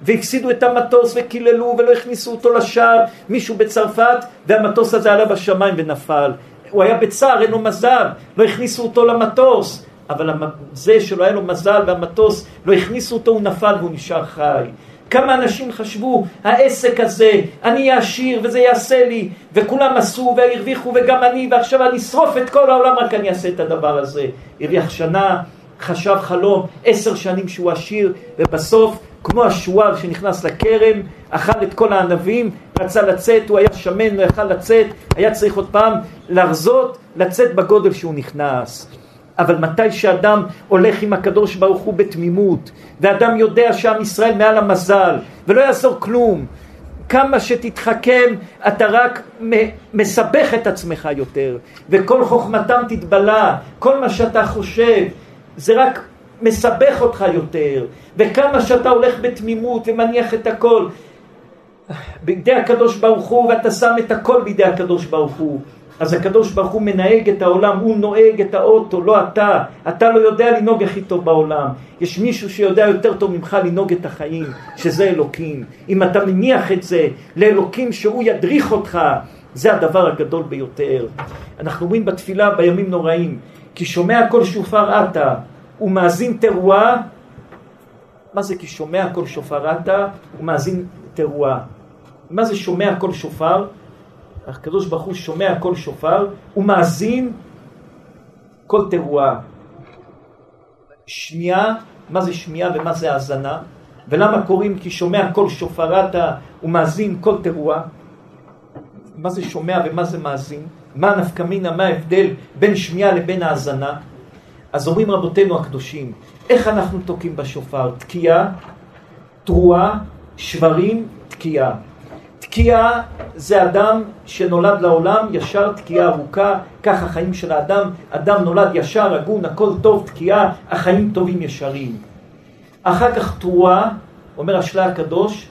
והפסידו את המטוס וקיללו ולא הכניסו אותו לשער, מישהו בצרפת והמטוס הזה עלה בשמיים ונפל. הוא היה בצער, אין לו מזל, לא הכניסו אותו למטוס. אבל זה שלא היה לו מזל והמטוס, לא הכניסו אותו, הוא נפל והוא נשאר חי. כמה אנשים חשבו, העסק הזה, אני אהיה עשיר וזה יעשה לי, וכולם עשו והרוויחו וגם אני, ועכשיו אני אשרוף את כל העולם, רק אני אעשה את הדבר הזה. הרוויח שנה, חשב חלום, עשר שנים שהוא עשיר, ובסוף, כמו השועל שנכנס לכרם, אכל את כל הענבים, רצה לצאת, הוא היה שמן, לא יכל לצאת, היה צריך עוד פעם לחזות, לצאת בגודל שהוא נכנס. אבל מתי שאדם הולך עם הקדוש ברוך הוא בתמימות, ואדם יודע שעם ישראל מעל המזל, ולא יעזור כלום, כמה שתתחכם, אתה רק מסבך את עצמך יותר, וכל חוכמתם תתבלע, כל מה שאתה חושב, זה רק מסבך אותך יותר, וכמה שאתה הולך בתמימות ומניח את הכל בידי הקדוש ברוך הוא, ואתה שם את הכל בידי הקדוש ברוך הוא. אז הקדוש ברוך הוא מנהג את העולם, הוא נוהג את האוטו, לא אתה. אתה לא יודע לנהוג הכי טוב בעולם. יש מישהו שיודע יותר טוב ממך לנהוג את החיים, שזה אלוקים. אם אתה מניח את זה לאלוקים שהוא ידריך אותך, זה הדבר הגדול ביותר. אנחנו אומרים בתפילה בימים נוראים, כי שומע כל שופר עתה ומאזין תרועה, מה זה כי שומע כל שופר עתה ומאזין תרועה? מה זה שומע כל שופר? הקדוש ברוך הוא שומע כל שופר, הוא מאזין כל תרועה. שמיעה, מה זה שמיעה ומה זה האזנה? ולמה קוראים כי שומע כל שופרתה ומאזין כל תרועה? מה זה שומע ומה זה מאזין? מה נפקא מינה, מה ההבדל בין שמיעה לבין האזנה? אז אומרים רבותינו הקדושים, איך אנחנו תוקעים בשופר? תקיעה, תרועה, שברים, תקיעה. תקיעה זה אדם שנולד לעולם, ישר תקיעה ארוכה, כך החיים של האדם, אדם נולד ישר, הגון, הכל טוב, תקיעה, החיים טובים ישרים. אחר כך תרועה, אומר השלה הקדוש,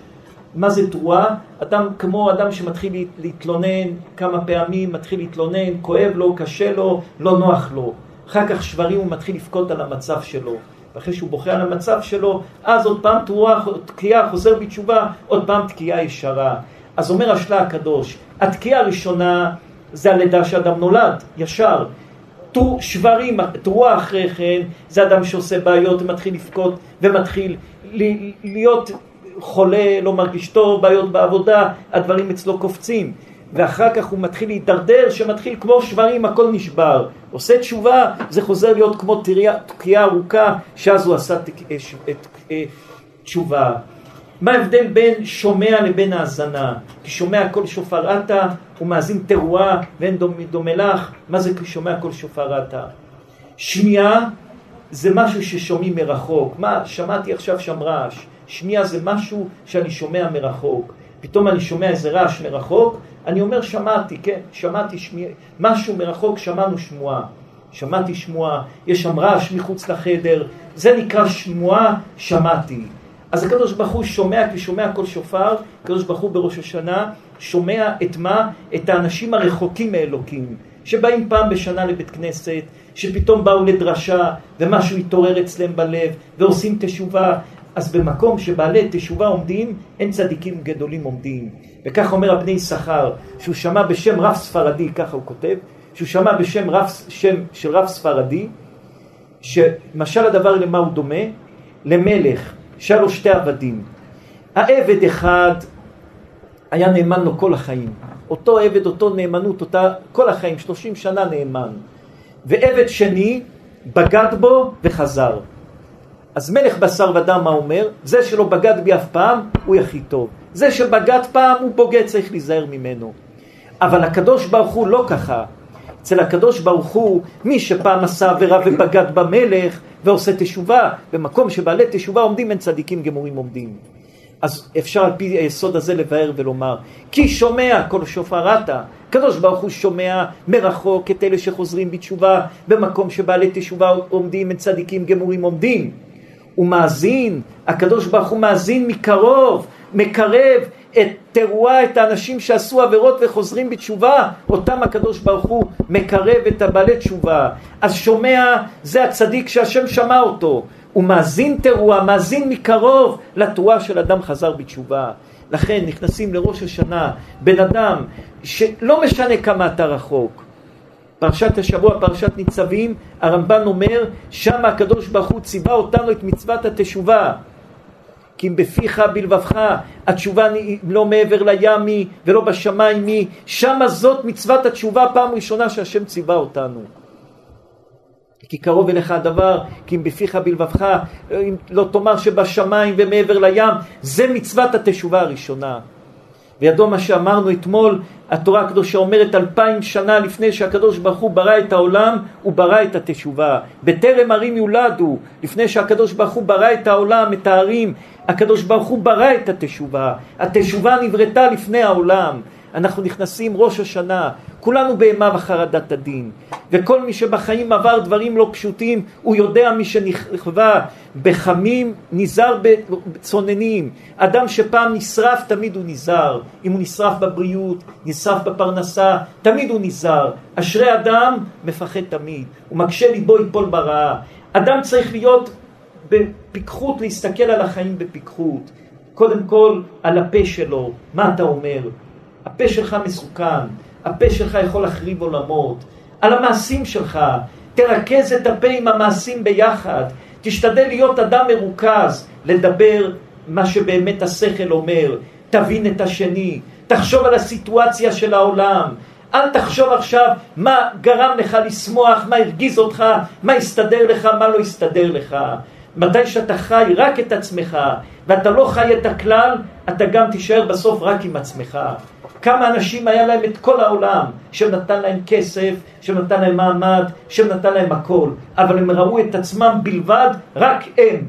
מה זה תרועה? אדם כמו אדם שמתחיל להתלונן כמה פעמים, מתחיל להתלונן, כואב לו, קשה לו, לא נוח לו. אחר כך שברים הוא מתחיל לבכות על המצב שלו. ואחרי שהוא בוכה על המצב שלו, אז עוד פעם תרועה, תקיעה, חוזר בתשובה, עוד פעם תקיעה ישרה. אז אומר השלה הקדוש, התקיעה הראשונה זה הלידה שאדם נולד, ישר. שברים, תרועה אחרי כן, זה אדם שעושה בעיות ומתחיל לבכות ומתחיל להיות חולה, לא מרגיש טוב, בעיות בעבודה, הדברים אצלו קופצים. ואחר כך הוא מתחיל להידרדר, שמתחיל כמו שברים, הכל נשבר. עושה תשובה, זה חוזר להיות כמו תקיעה ארוכה, שאז הוא עשה אה, תשובה. מה ההבדל בין שומע לבין האזנה? כי שומע עטה, הוא מאזין תרועה ואין דומה לך, מה זה כי שומע שופר עטה? שמיעה זה משהו ששומעים מרחוק. מה, שמעתי עכשיו שם רעש. שמיעה זה משהו שאני שומע מרחוק. פתאום אני שומע איזה רעש מרחוק, אני אומר שמעתי, כן, שמעתי שמיע, משהו מרחוק, שמענו שמועה. שמעתי שמועה, יש שם רעש מחוץ לחדר, זה נקרא שמועה, שמעתי. אז הקדוש ברוך הוא שומע, כי שומע כל שופר, הקדוש ברוך הוא בראש השנה שומע את מה? את האנשים הרחוקים מאלוקים, שבאים פעם בשנה לבית כנסת, שפתאום באו לדרשה ומשהו התעורר אצלם בלב ועושים תשובה, אז במקום שבעלי תשובה עומדים, אין צדיקים גדולים עומדים. וכך אומר הבני יששכר, שהוא שמע בשם רב ספרדי, ככה הוא כותב, שהוא שמע בשם רב, שם של רב ספרדי, שמשל הדבר למה הוא דומה? למלך שהיה לו שתי עבדים. העבד אחד היה נאמן לו כל החיים. אותו עבד, אותו נאמנות, אותה כל החיים, שלושים שנה נאמן. ועבד שני בגד בו וחזר. אז מלך בשר ודם מה אומר? זה שלא בגד בי אף פעם, הוא הכי טוב. זה שבגד פעם, הוא בוגד, צריך להיזהר ממנו. אבל הקדוש ברוך הוא לא ככה. אצל הקדוש ברוך הוא, מי שפעם עשה עבירה ובגד במלך, ועושה תשובה, במקום שבעלי תשובה עומדים, אין צדיקים גמורים עומדים. אז אפשר על פי היסוד הזה לבאר ולומר, כי שומע כל שופרתה, הקדוש ברוך הוא שומע מרחוק את אלה שחוזרים בתשובה, במקום שבעלי תשובה עומדים, אין צדיקים גמורים עומדים. הוא מאזין, הקדוש ברוך הוא מאזין מקרוב, מקרב את תרועה, את האנשים שעשו עבירות וחוזרים בתשובה, אותם הקדוש ברוך הוא מקרב את הבעלי תשובה. אז שומע, זה הצדיק שהשם שמע אותו. הוא מאזין תרועה, מאזין מקרוב לתרועה של אדם חזר בתשובה. לכן נכנסים לראש השנה, בן אדם שלא משנה כמה אתה רחוק, פרשת השבוע, פרשת ניצבים, הרמב"ן אומר, שם הקדוש ברוך הוא ציווה אותנו את מצוות התשובה. כי אם בפיך בלבבך, התשובה לא מעבר לים היא ולא בשמיים היא, שמה זאת מצוות התשובה פעם ראשונה שהשם ציווה אותנו. כי קרוב אליך הדבר, כי אם בפיך בלבבך, אם לא תאמר שבשמיים ומעבר לים, זה מצוות התשובה הראשונה. וידוע מה שאמרנו אתמול, התורה הקדושה אומרת אלפיים שנה לפני שהקדוש ברוך הוא ברא את העולם, הוא ברא את התשובה. בטרם ערים יולדו, לפני שהקדוש ברוך הוא ברא את העולם, את הערים, הקדוש ברוך הוא ברא את התשובה. התשובה נבראתה לפני העולם. אנחנו נכנסים ראש השנה, כולנו באימה וחרדת הדין. וכל מי שבחיים עבר דברים לא פשוטים, הוא יודע מי שנכווה בחמים, נזהר בצוננים. אדם שפעם נשרף, תמיד הוא נזהר. אם הוא נשרף בבריאות, נשרף בפרנסה, תמיד הוא נזהר. אשרי אדם, מפחד תמיד. הוא מקשה ליבו יפול ברעה. אדם צריך להיות בפיקחות, להסתכל על החיים בפיקחות. קודם כל, על הפה שלו, מה אתה אומר? הפה שלך מסוכן, הפה שלך יכול להחריב עולמות. על המעשים שלך, תרכז את הפה עם המעשים ביחד. תשתדל להיות אדם מרוכז, לדבר מה שבאמת השכל אומר. תבין את השני, תחשוב על הסיטואציה של העולם. אל תחשוב עכשיו מה גרם לך לשמוח, מה הרגיז אותך, מה הסתדר לך, מה לא הסתדר לך. מתי שאתה חי רק את עצמך ואתה לא חי את הכלל, אתה גם תישאר בסוף רק עם עצמך. כמה אנשים היה להם את כל העולם, שנתן להם כסף, שנתן להם מעמד, שנתן להם הכל, אבל הם ראו את עצמם בלבד, רק הם.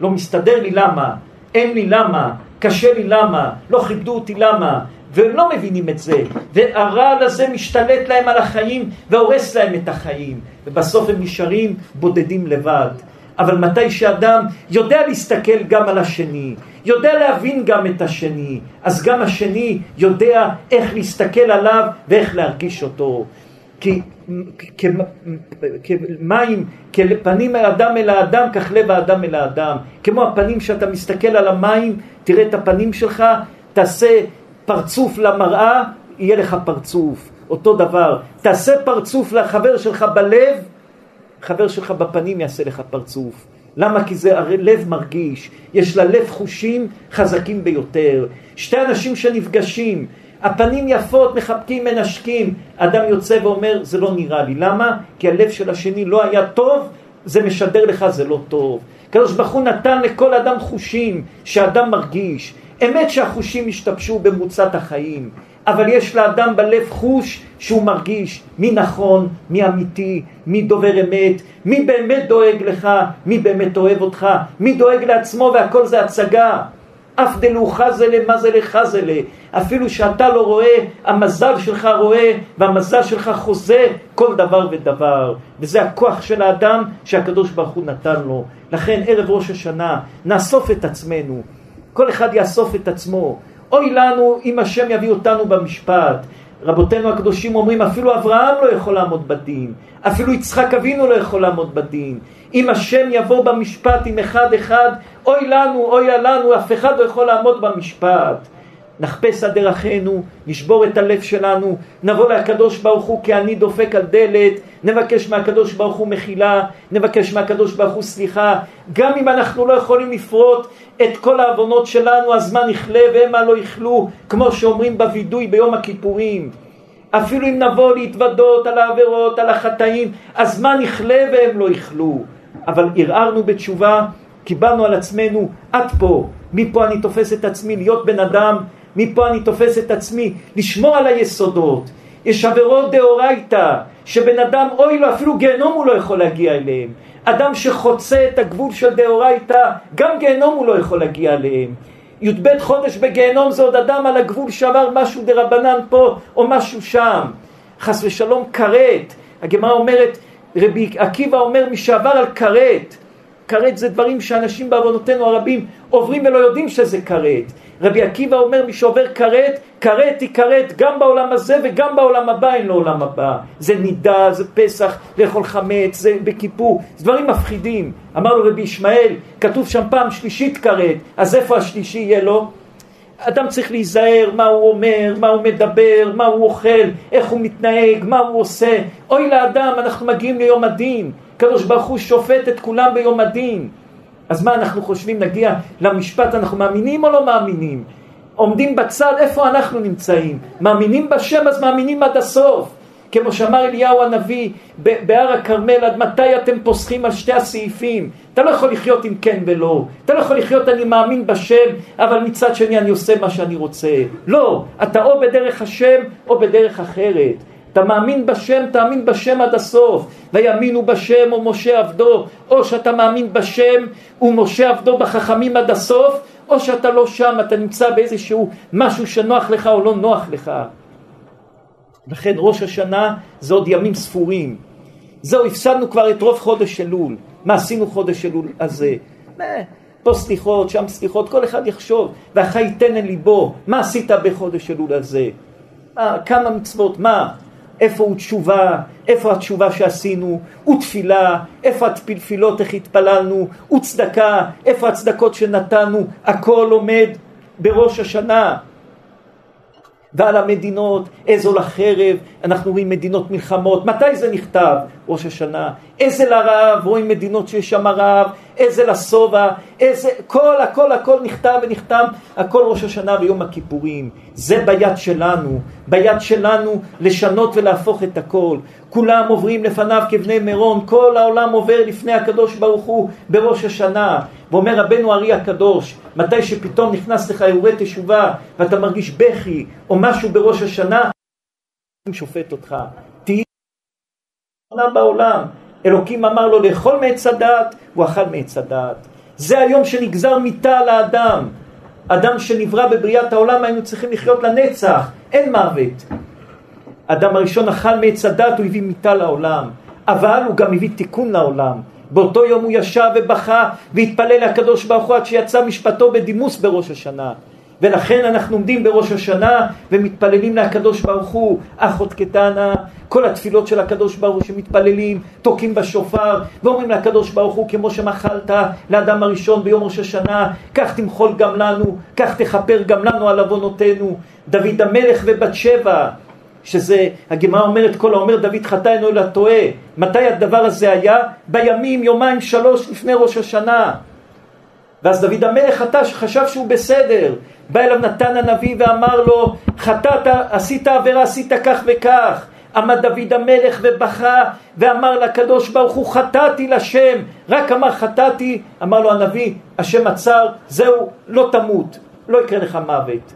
לא מסתדר לי למה, אין לי למה, קשה לי למה, לא כיבדו אותי למה, והם לא מבינים את זה, והרעל הזה משתלט להם על החיים והורס להם את החיים, ובסוף הם נשארים בודדים לבד. אבל מתי שאדם יודע להסתכל גם על השני, יודע להבין גם את השני, אז גם השני יודע איך להסתכל עליו ואיך להרגיש אותו. כי כמים, כפנים האדם אל האדם, כך לב האדם אל האדם. כמו הפנים שאתה מסתכל על המים, תראה את הפנים שלך, תעשה פרצוף למראה, יהיה לך פרצוף. אותו דבר, תעשה פרצוף לחבר שלך בלב, חבר שלך בפנים יעשה לך פרצוף. למה? כי זה הרי לב מרגיש, יש ללב חושים חזקים ביותר. שתי אנשים שנפגשים, הפנים יפות, מחבקים, מנשקים, אדם יוצא ואומר, זה לא נראה לי. למה? כי הלב של השני לא היה טוב, זה משדר לך, זה לא טוב. הקדוש ברוך הוא נתן לכל אדם חושים שאדם מרגיש. אמת שהחושים השתבשו במרוצת החיים, אבל יש לאדם בלב חוש שהוא מרגיש מי נכון, מי אמיתי, מי דובר אמת, מי באמת דואג לך, מי באמת אוהב אותך, מי דואג לעצמו והכל זה הצגה. אף דלו חזלה מזלה חזלה, אפילו שאתה לא רואה, המזל שלך רואה והמזל שלך חוזה כל דבר ודבר. וזה הכוח של האדם שהקדוש ברוך הוא נתן לו. לכן ערב ראש השנה נאסוף את עצמנו, כל אחד יאסוף את עצמו. אוי לנו אם השם יביא אותנו במשפט. רבותינו הקדושים אומרים אפילו אברהם לא יכול לעמוד בדין, אפילו יצחק אבינו לא יכול לעמוד בדין. אם השם יבוא במשפט עם אחד אחד, אוי לנו, אוי לנו, אף אחד לא יכול לעמוד במשפט. נחפש על דרכינו, נשבור את הלב שלנו, נבוא לקדוש ברוך הוא כי אני דופק על דלת, נבקש מהקדוש ברוך הוא מחילה, נבקש מהקדוש ברוך הוא סליחה, גם אם אנחנו לא יכולים לפרוט את כל העוונות שלנו, אז מה נכלה והמה לא יכלו, כמו שאומרים בווידוי ביום הכיפורים. אפילו אם נבוא להתוודות על העבירות, על החטאים, אז מה נכלה והם לא יכלו. אבל ערערנו בתשובה, קיבלנו על עצמנו עד פה, מפה אני תופס את עצמי להיות בן אדם מפה אני תופס את עצמי, לשמור על היסודות. יש עבירות דאורייתא, שבן אדם, אוי לו, אפילו גיהנום הוא לא יכול להגיע אליהם. אדם שחוצה את הגבול של דאורייתא, גם גיהנום הוא לא יכול להגיע אליהם. י"ב חודש בגיהנום זה עוד אדם על הגבול שעבר משהו דרבנן פה או משהו שם. חס ושלום כרת. הגמרא אומרת, רבי עקיבא אומר מי שעבר על כרת. כרת זה דברים שאנשים בעוונותינו הרבים עוברים ולא יודעים שזה כרת. רבי עקיבא אומר מי שעובר כרת, כרת היא כרת גם בעולם הזה וגם בעולם הבא אין לעולם הבא. זה נידה, זה פסח, לאכול חמץ, זה בכיפור, זה דברים מפחידים. אמר לו רבי ישמעאל, כתוב שם פעם שלישית כרת, אז איפה השלישי יהיה לו? אדם צריך להיזהר מה הוא אומר, מה הוא מדבר, מה הוא אוכל, איך הוא מתנהג, מה הוא עושה. אוי לאדם, אנחנו מגיעים ליום הדין. הקדוש ברוך הוא שופט את כולם ביום הדין. אז מה אנחנו חושבים, נגיע למשפט, אנחנו מאמינים או לא מאמינים? עומדים בצד, איפה אנחנו נמצאים? מאמינים בשם, אז מאמינים עד הסוף. כמו שאמר אליהו הנביא בהר הכרמל, עד מתי אתם פוסחים על שתי הסעיפים? אתה לא יכול לחיות עם כן ולא. אתה לא יכול לחיות אני מאמין בשם, אבל מצד שני אני עושה מה שאני רוצה. לא, אתה או בדרך השם או בדרך אחרת. אתה מאמין בשם, תאמין בשם עד הסוף. ויאמינו בשם או משה עבדו, או שאתה מאמין בשם ומשה עבדו בחכמים עד הסוף, או שאתה לא שם, אתה נמצא באיזשהו משהו שנוח לך או לא נוח לך. לכן ראש השנה זה עוד ימים ספורים. זהו, הפסדנו כבר את רוב חודש אלול. מה עשינו חודש אלול הזה? פה סליחות, שם סליחות, כל אחד יחשוב, והחי ייתן אל ליבו, מה עשית בחודש אלול הזה? מה, כמה מצוות, מה? איפה הוא תשובה, איפה התשובה שעשינו, ותפילה, איפה התפילות, איך התפללנו, וצדקה, איפה הצדקות שנתנו, הכל עומד בראש השנה. ועל המדינות, איזו לחרב, אנחנו רואים מדינות מלחמות, מתי זה נכתב? ראש השנה. איזה לרעב, רואים מדינות שיש שם רעב, איזה לשובע, איזה, כל, הכל, הכל נכתב ונחתם, הכל ראש השנה ויום הכיפורים. זה ביד שלנו, ביד שלנו לשנות ולהפוך את הכל. כולם עוברים לפניו כבני מירון, כל העולם עובר לפני הקדוש ברוך הוא בראש השנה. ואומר רבנו ארי הקדוש, מתי שפתאום נכנס לך אירועי תשובה ואתה מרגיש בכי או משהו בראש השנה, שופט אותך. תהיי בעולם. אלוקים אמר לו לאכול מעץ הדעת, הוא אכל מעץ הדעת. זה היום שנגזר מיתה על האדם. אדם שנברא בבריאת העולם היינו צריכים לחיות לנצח, אין מוות. אדם הראשון אכל מעץ הדת, הוא הביא מיתה לעולם. אבל הוא גם הביא תיקון לעולם. באותו יום הוא ישב ובכה והתפלל לקדוש ברוך הוא עד שיצא משפטו בדימוס בראש השנה. ולכן אנחנו עומדים בראש השנה ומתפללים לקדוש ברוך הוא, אחות קטנה, כל התפילות של הקדוש ברוך הוא שמתפללים, תוקעים בשופר ואומרים לקדוש ברוך הוא כמו שמחלת לאדם הראשון ביום ראש השנה, כך תמחול גם לנו, כך תכפר גם לנו על עוונותינו. דוד המלך ובת שבע, שזה, הגמרא אומרת, כל האומר דוד חטא אינו אלא טועה. מתי הדבר הזה היה? בימים, יומיים, שלוש לפני ראש השנה. ואז דוד המלך חטא, חשב שהוא בסדר. בא אליו נתן הנביא ואמר לו, חטאת, עשית עבירה, עשית כך וכך. עמד דוד המלך ובכה ואמר לקדוש ברוך הוא חטאתי לשם. רק אמר חטאתי. אמר לו הנביא השם עצר זהו לא תמות לא יקרה לך מוות.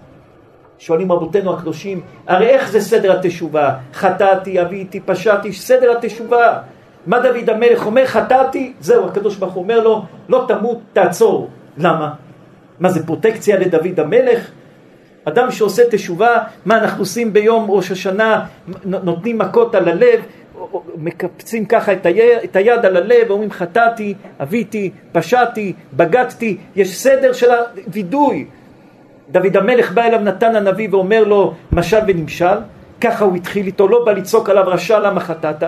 שואלים רבותינו הקדושים הרי איך זה סדר התשובה? חטאתי אביתי פשעתי סדר התשובה. מה דוד המלך אומר? חטאתי זהו הקדוש ברוך הוא אומר לו לא תמות תעצור. למה? מה זה פרוטקציה לדוד המלך? אדם שעושה תשובה, מה אנחנו עושים ביום ראש השנה, נותנים מכות על הלב, מקפצים ככה את היד, את היד על הלב, אומרים חטאתי, אביתי, פשעתי, בגדתי, יש סדר של הווידוי. דוד המלך בא אליו נתן הנביא ואומר לו משל ונמשל, ככה הוא התחיל איתו, לא בא לצעוק עליו רשע למה חטאת,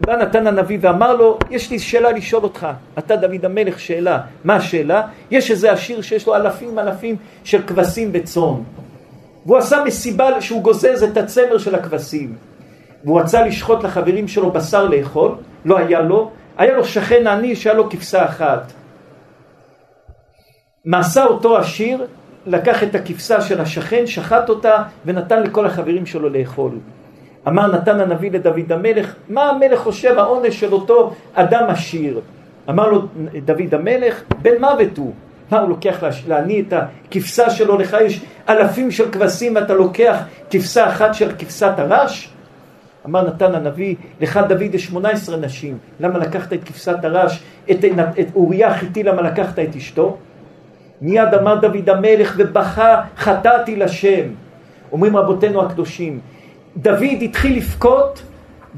בא נתן הנביא ואמר לו, יש לי שאלה לשאול אותך, אתה דוד המלך שאלה, מה השאלה? יש איזה עשיר שיש לו אלפים אלפים של כבשים וצאן, והוא עשה מסיבה שהוא גוזז את הצמר של הכבשים, והוא רצה לשחוט לחברים שלו בשר לאכול, לא היה לו, היה לו שכן עני שהיה לו כבשה אחת. מעשה אותו עשיר, לקח את הכבשה של השכן, שחט אותה ונתן לכל החברים שלו לאכול. אמר נתן הנביא לדוד המלך, מה המלך חושב העונש של אותו אדם עשיר? אמר לו דוד המלך, בן מוות הוא. מה הוא לוקח להניא את הכבשה שלו? לך יש אלפים של כבשים ואתה לוקח כבשה אחת של כבשת הרש? אמר נתן הנביא, לך דוד יש שמונה עשרה נשים, למה לקחת את כבשת הרש, את, את אוריה החיתי, למה לקחת את אשתו? מיד אמר דוד המלך ובכה, חטאתי לשם. אומרים רבותינו הקדושים, דוד התחיל לבכות,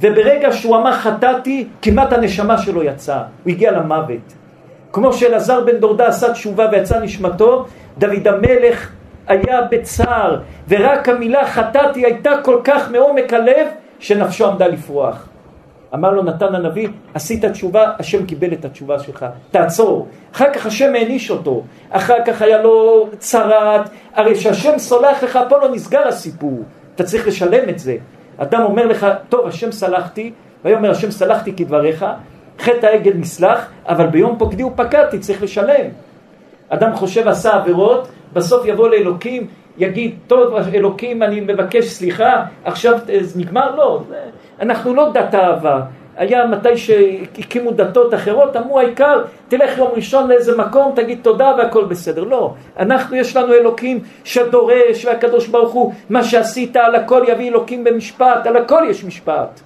וברגע שהוא אמר חטאתי, כמעט הנשמה שלו יצאה, הוא הגיע למוות. כמו שאלעזר בן דורדה עשה תשובה ויצא נשמתו, דוד המלך היה בצער, ורק המילה חטאתי הייתה כל כך מעומק הלב, שנפשו עמדה לפרוח. אמר לו נתן הנביא, עשית תשובה, השם קיבל את התשובה שלך, תעצור. אחר כך השם העניש אותו, אחר כך היה לו צרת, הרי כשהשם סולח לך, פה לא נסגר הסיפור. אתה צריך לשלם את זה. אדם אומר לך, טוב, השם סלחתי, ויאמר השם סלחתי כדבריך, חטא העגל נסלח, אבל ביום פוקדי ופקדתי, צריך לשלם. אדם חושב עשה עבירות, בסוף יבוא לאלוקים, יגיד, טוב, אלוקים, אני מבקש סליחה, עכשיו נגמר? לא, אנחנו לא דת אהבה. היה מתי שהקימו דתות אחרות, אמרו העיקר תלך יום ראשון לאיזה מקום, תגיד תודה והכל בסדר. לא, אנחנו יש לנו אלוקים שדורש והקדוש ברוך הוא מה שעשית על הכל יביא אלוקים במשפט, על הכל יש משפט.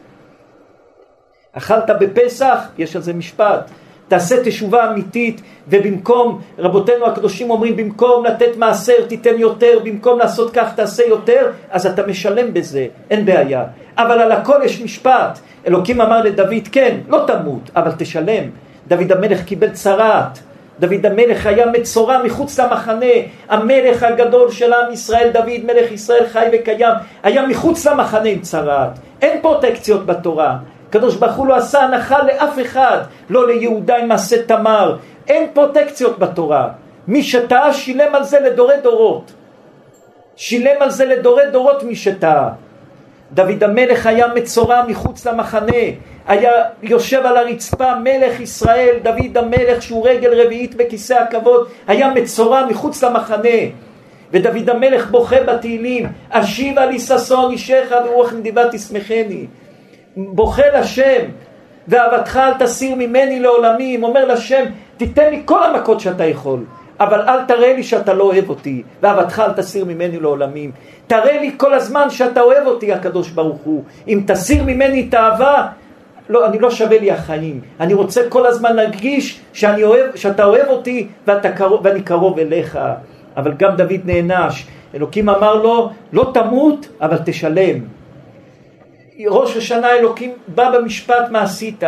אכלת בפסח, יש על זה משפט. תעשה תשובה אמיתית ובמקום, רבותינו הקדושים אומרים במקום לתת מעשר תיתן יותר, במקום לעשות כך תעשה יותר, אז אתה משלם בזה, אין בעיה. אבל על הכל יש משפט. אלוקים אמר לדוד, כן, לא תמות, אבל תשלם. דוד המלך קיבל צרעת. דוד המלך היה מצורע מחוץ למחנה, המלך הגדול של עם ישראל, דוד מלך ישראל חי וקיים, היה מחוץ למחנה עם צרעת. אין פרוטקציות בתורה. הקדוש ברוך הוא לא עשה הנחה לאף אחד, לא ליהודה עם מעשה תמר. אין פרוטקציות בתורה. מי שטעה שילם על זה לדורי דורות. שילם על זה לדורי דורות מי שטעה. דוד המלך היה מצורע מחוץ למחנה, היה יושב על הרצפה, מלך ישראל, דוד המלך שהוא רגל רביעית בכיסא הכבוד, היה מצורע מחוץ למחנה. ודוד המלך בוכה בתהילים, אשיבה לי ששון אישך ורוח נדיבה תשמחני. בוכה לשם, ואהבתך אל תסיר ממני לעולמים, אומר לשם, תיתן לי כל המכות שאתה יכול. אבל אל תראה לי שאתה לא אוהב אותי, ואהבתך אל תסיר ממני לעולמים. תראה לי כל הזמן שאתה אוהב אותי, הקדוש ברוך הוא. אם תסיר ממני את האהבה, לא, אני לא שווה לי החיים. אני רוצה כל הזמן להרגיש שאני אוהב, שאתה אוהב אותי ואתה קרוב, ואני קרוב אליך. אבל גם דוד נענש. אלוקים אמר לו, לא תמות, אבל תשלם. ראש השנה אלוקים בא במשפט מה עשית.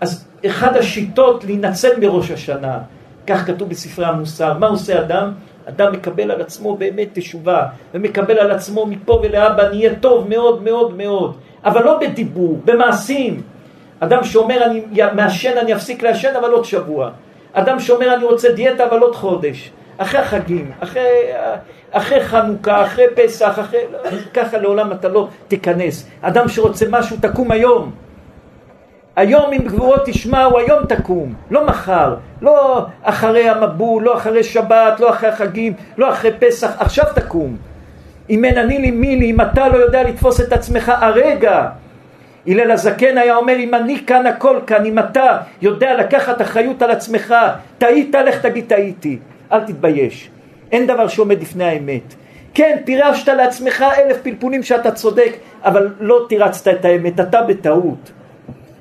אז אחד השיטות להינצל מראש השנה. כך כתוב בספרי המוסר. מה עושה אדם? אדם מקבל על עצמו באמת תשובה, ומקבל על עצמו מפה ולהבא נהיה טוב מאוד מאוד מאוד, אבל לא בדיבור, במעשים. אדם שאומר אני מעשן, אני אפסיק לעשן, אבל עוד שבוע. אדם שאומר אני רוצה דיאטה, אבל עוד חודש. אחרי החגים, אחרי, אחרי חנוכה, אחרי פסח, אחרי... ככה לעולם אתה לא תיכנס. אדם שרוצה משהו, תקום היום. היום אם גבורות תשמעו, היום תקום, לא מחר, לא אחרי המבול, לא אחרי שבת, לא אחרי החגים, לא אחרי פסח, עכשיו תקום. אם אין אני לי מי לי, אם אתה לא יודע לתפוס את עצמך הרגע. הלל הזקן היה אומר, אם אני כאן הכל כאן, אם אתה יודע לקחת אחריות על עצמך, טעית, לך תגיד טעיתי, אל תתבייש. אין דבר שעומד לפני האמת. כן, פירשת לעצמך אלף פלפולים שאתה צודק, אבל לא תירצת את האמת, אתה בטעות.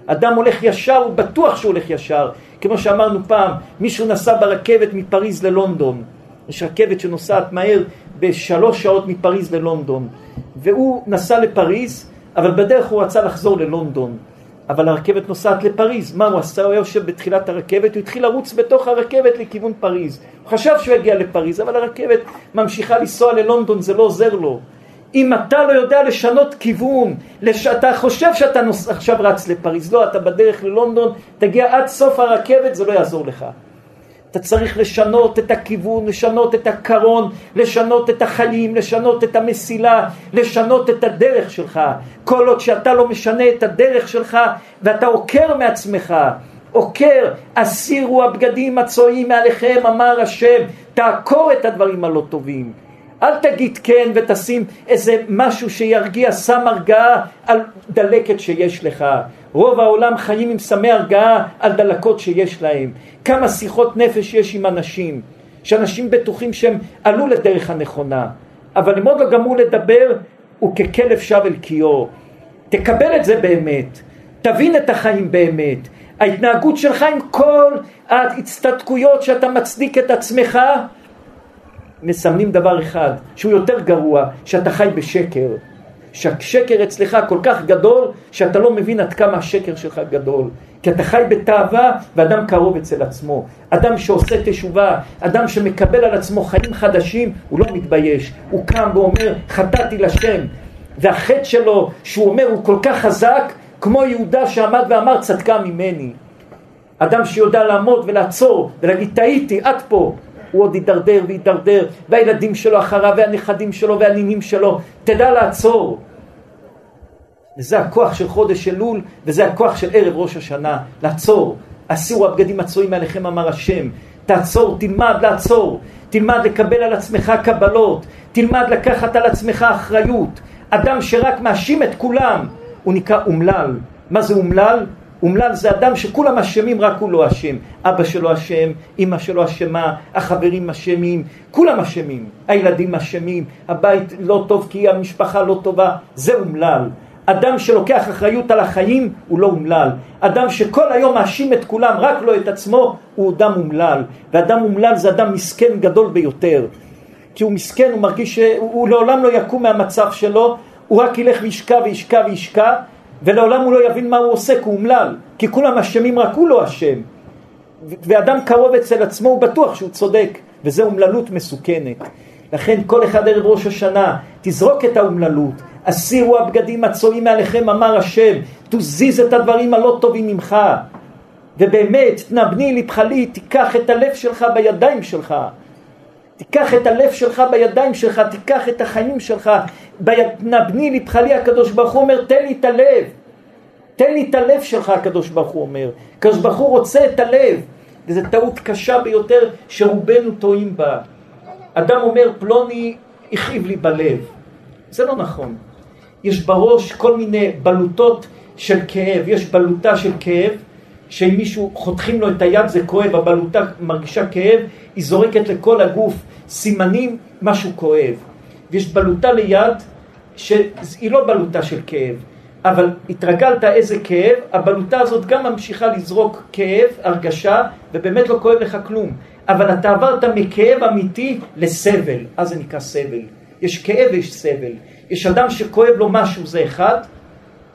אדם הולך ישר, הוא בטוח שהוא הולך ישר. כמו שאמרנו פעם, מישהו נסע ברכבת מפריז ללונדון. יש רכבת שנוסעת מהר בשלוש שעות מפריז ללונדון. והוא נסע לפריז, אבל בדרך הוא רצה לחזור ללונדון. אבל הרכבת נוסעת לפריז. מה הוא עשה? הוא היה יושב בתחילת הרכבת, הוא התחיל לרוץ בתוך הרכבת לכיוון פריז. הוא חשב שהוא יגיע לפריז, אבל הרכבת ממשיכה לנסוע ללונדון, זה לא עוזר לו. אם אתה לא יודע לשנות כיוון, לש... אתה חושב שאתה נוס... עכשיו רץ לפריז, לא, אתה בדרך ללונדון, תגיע עד סוף הרכבת, זה לא יעזור לך. אתה צריך לשנות את הכיוון, לשנות את הקרון, לשנות את החיים, לשנות את המסילה, לשנות את הדרך שלך. כל עוד שאתה לא משנה את הדרך שלך ואתה עוקר מעצמך, עוקר, הסירו הבגדים הצועים מעליכם, אמר השם, תעקור את הדברים הלא טובים. אל תגיד כן ותשים איזה משהו שירגיע סם הרגעה על דלקת שיש לך. רוב העולם חיים עם סמי הרגעה על דלקות שיש להם. כמה שיחות נפש יש עם אנשים, שאנשים בטוחים שהם עלו לדרך הנכונה, אבל הם עוד לא גמרו לדבר, וככלב שב אל קיאו. תקבל את זה באמת, תבין את החיים באמת. ההתנהגות שלך עם כל ההצטדקויות שאתה מצדיק את עצמך, מסמנים דבר אחד, שהוא יותר גרוע, שאתה חי בשקר. שהשקר אצלך כל כך גדול, שאתה לא מבין עד כמה השקר שלך גדול. כי אתה חי בתאווה ואדם קרוב אצל עצמו. אדם שעושה תשובה, אדם שמקבל על עצמו חיים חדשים, הוא לא מתבייש. הוא קם ואומר, חטאתי לשם. והחטא שלו, שהוא אומר, הוא כל כך חזק, כמו יהודה שעמד ואמר, צדקה ממני. אדם שיודע לעמוד ולעצור ולהגיד, טעיתי, את פה. הוא עוד יידרדר ויידרדר, והילדים שלו אחריו, והנכדים שלו, והנינים שלו. תדע לעצור. וזה הכוח של חודש אלול, וזה הכוח של ערב ראש השנה. לעצור. הסירו הבגדים הצועים מעליכם, אמר השם. תעצור, תלמד לעצור. תלמד לקבל על עצמך קבלות. תלמד לקחת על עצמך אחריות. אדם שרק מאשים את כולם, הוא נקרא אומלל. מה זה אומלל? אומלל זה אדם שכולם אשמים, רק הוא לא אשם. אבא שלו אשם, אמא שלו אשמה, החברים אשמים, כולם אשמים. הילדים אשמים, הבית לא טוב כי המשפחה לא טובה, זה אומלל. אדם שלוקח אחריות על החיים הוא לא אומלל. אדם שכל היום מאשים את כולם, רק לא את עצמו, הוא אדם אומלל. ואדם אומלל זה אדם מסכן גדול ביותר. כי הוא מסכן, הוא מרגיש שהוא לעולם לא יקום מהמצב שלו, הוא רק ילך וישקע וישקע וישקע, ולעולם הוא לא יבין מה הוא עושה, כי הוא אומלל, כי כולם אשמים, רק הוא לא אשם. ואדם קרוב אצל עצמו, הוא בטוח שהוא צודק, וזו אומללות מסוכנת. לכן כל אחד ערב ראש השנה, תזרוק את האומללות, הסירו הבגדים הצועים מעליכם, אמר השם, תזיז את הדברים הלא טובים ממך. ובאמת, תנבני לבך לי, תיקח את הלב שלך בידיים שלך. תיקח את הלב שלך בידיים שלך, תיקח את החיים שלך, נבני לבך לי, הקדוש ברוך הוא אומר, תן לי את הלב. תן לי את הלב שלך, הקדוש ברוך הוא אומר. הקדוש ברוך הוא רוצה את הלב. וזו טעות קשה ביותר שרובנו טועים בה. אדם אומר, פלוני הכאיב לי בלב. זה לא נכון. יש בראש כל מיני בלוטות של כאב. יש בלוטה של כאב, שאם מישהו חותכים לו את היד זה כואב, הבלוטה מרגישה כאב, היא זורקת לכל הגוף סימנים, משהו כואב. ויש בלוטה ליד, שהיא לא בלוטה של כאב, אבל התרגלת איזה כאב, הבלוטה הזאת גם ממשיכה לזרוק כאב, הרגשה, ובאמת לא כואב לך כלום. אבל אתה עברת מכאב אמיתי לסבל, אז זה נקרא סבל. יש כאב ויש סבל. יש אדם שכואב לו משהו זה אחד,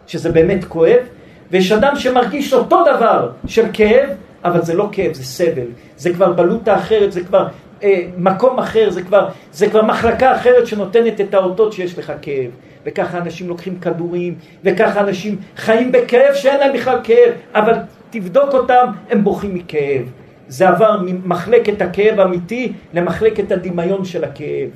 שזה באמת כואב, ויש אדם שמרגיש אותו דבר של כאב, אבל זה לא כאב, זה סבל. זה כבר בלוטה אחרת, זה כבר אה, מקום אחר, זה כבר, זה כבר מחלקה אחרת שנותנת את האותות שיש לך כאב. וככה אנשים לוקחים כדורים, וככה אנשים חיים בכאב שאין להם בכלל כאב, אבל תבדוק אותם, הם בוכים מכאב. זה עבר ממחלקת הכאב האמיתי למחלקת הדמיון של הכאב.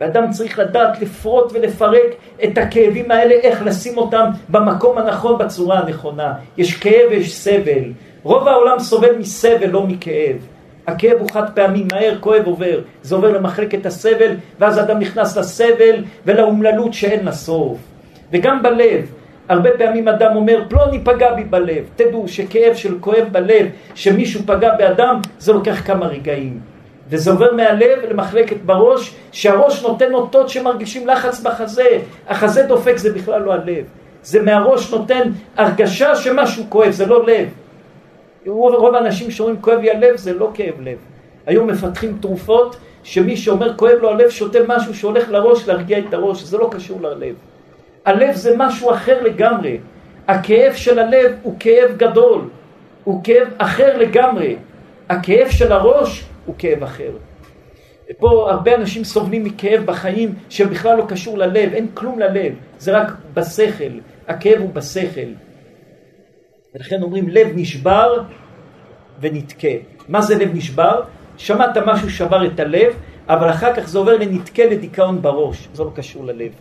ואדם צריך לדעת לפרוט ולפרק את הכאבים האלה, איך לשים אותם במקום הנכון בצורה הנכונה. יש כאב ויש סבל. רוב העולם סובל מסבל, לא מכאב. הכאב הוא חד פעמי, מהר, כואב, עובר. זה עובר למחלקת הסבל, ואז אדם נכנס לסבל ולאומללות שאין לה סוף. וגם בלב, הרבה פעמים אדם אומר, פלוני פגע בי בלב. תדעו שכאב של כואב בלב, שמישהו פגע באדם, זה לוקח כמה רגעים. וזה עובר מהלב למחלקת בראש, שהראש נותן אותות שמרגישים לחץ בחזה. החזה דופק, זה בכלל לא הלב. זה מהראש נותן הרגשה שמשהו כואב, זה לא לב. רוב, רוב האנשים שאומרים כואב לי הלב, זה לא כאב לב. היום מפתחים תרופות שמי שאומר כואב לו הלב שותה משהו שהולך לראש להרגיע את הראש, זה לא קשור ללב. הלב זה משהו אחר לגמרי. הכאב של הלב הוא כאב גדול, הוא כאב אחר לגמרי. הכאב של הראש הוא כאב אחר. פה הרבה אנשים סובלים מכאב בחיים שבכלל לא קשור ללב, אין כלום ללב, זה רק בשכל, הכאב הוא בשכל. ולכן אומרים לב נשבר ונתקה. מה זה לב נשבר? שמעת משהו שבר את הלב, אבל אחר כך זה עובר לנתקה לדיכאון בראש, זה לא קשור ללב.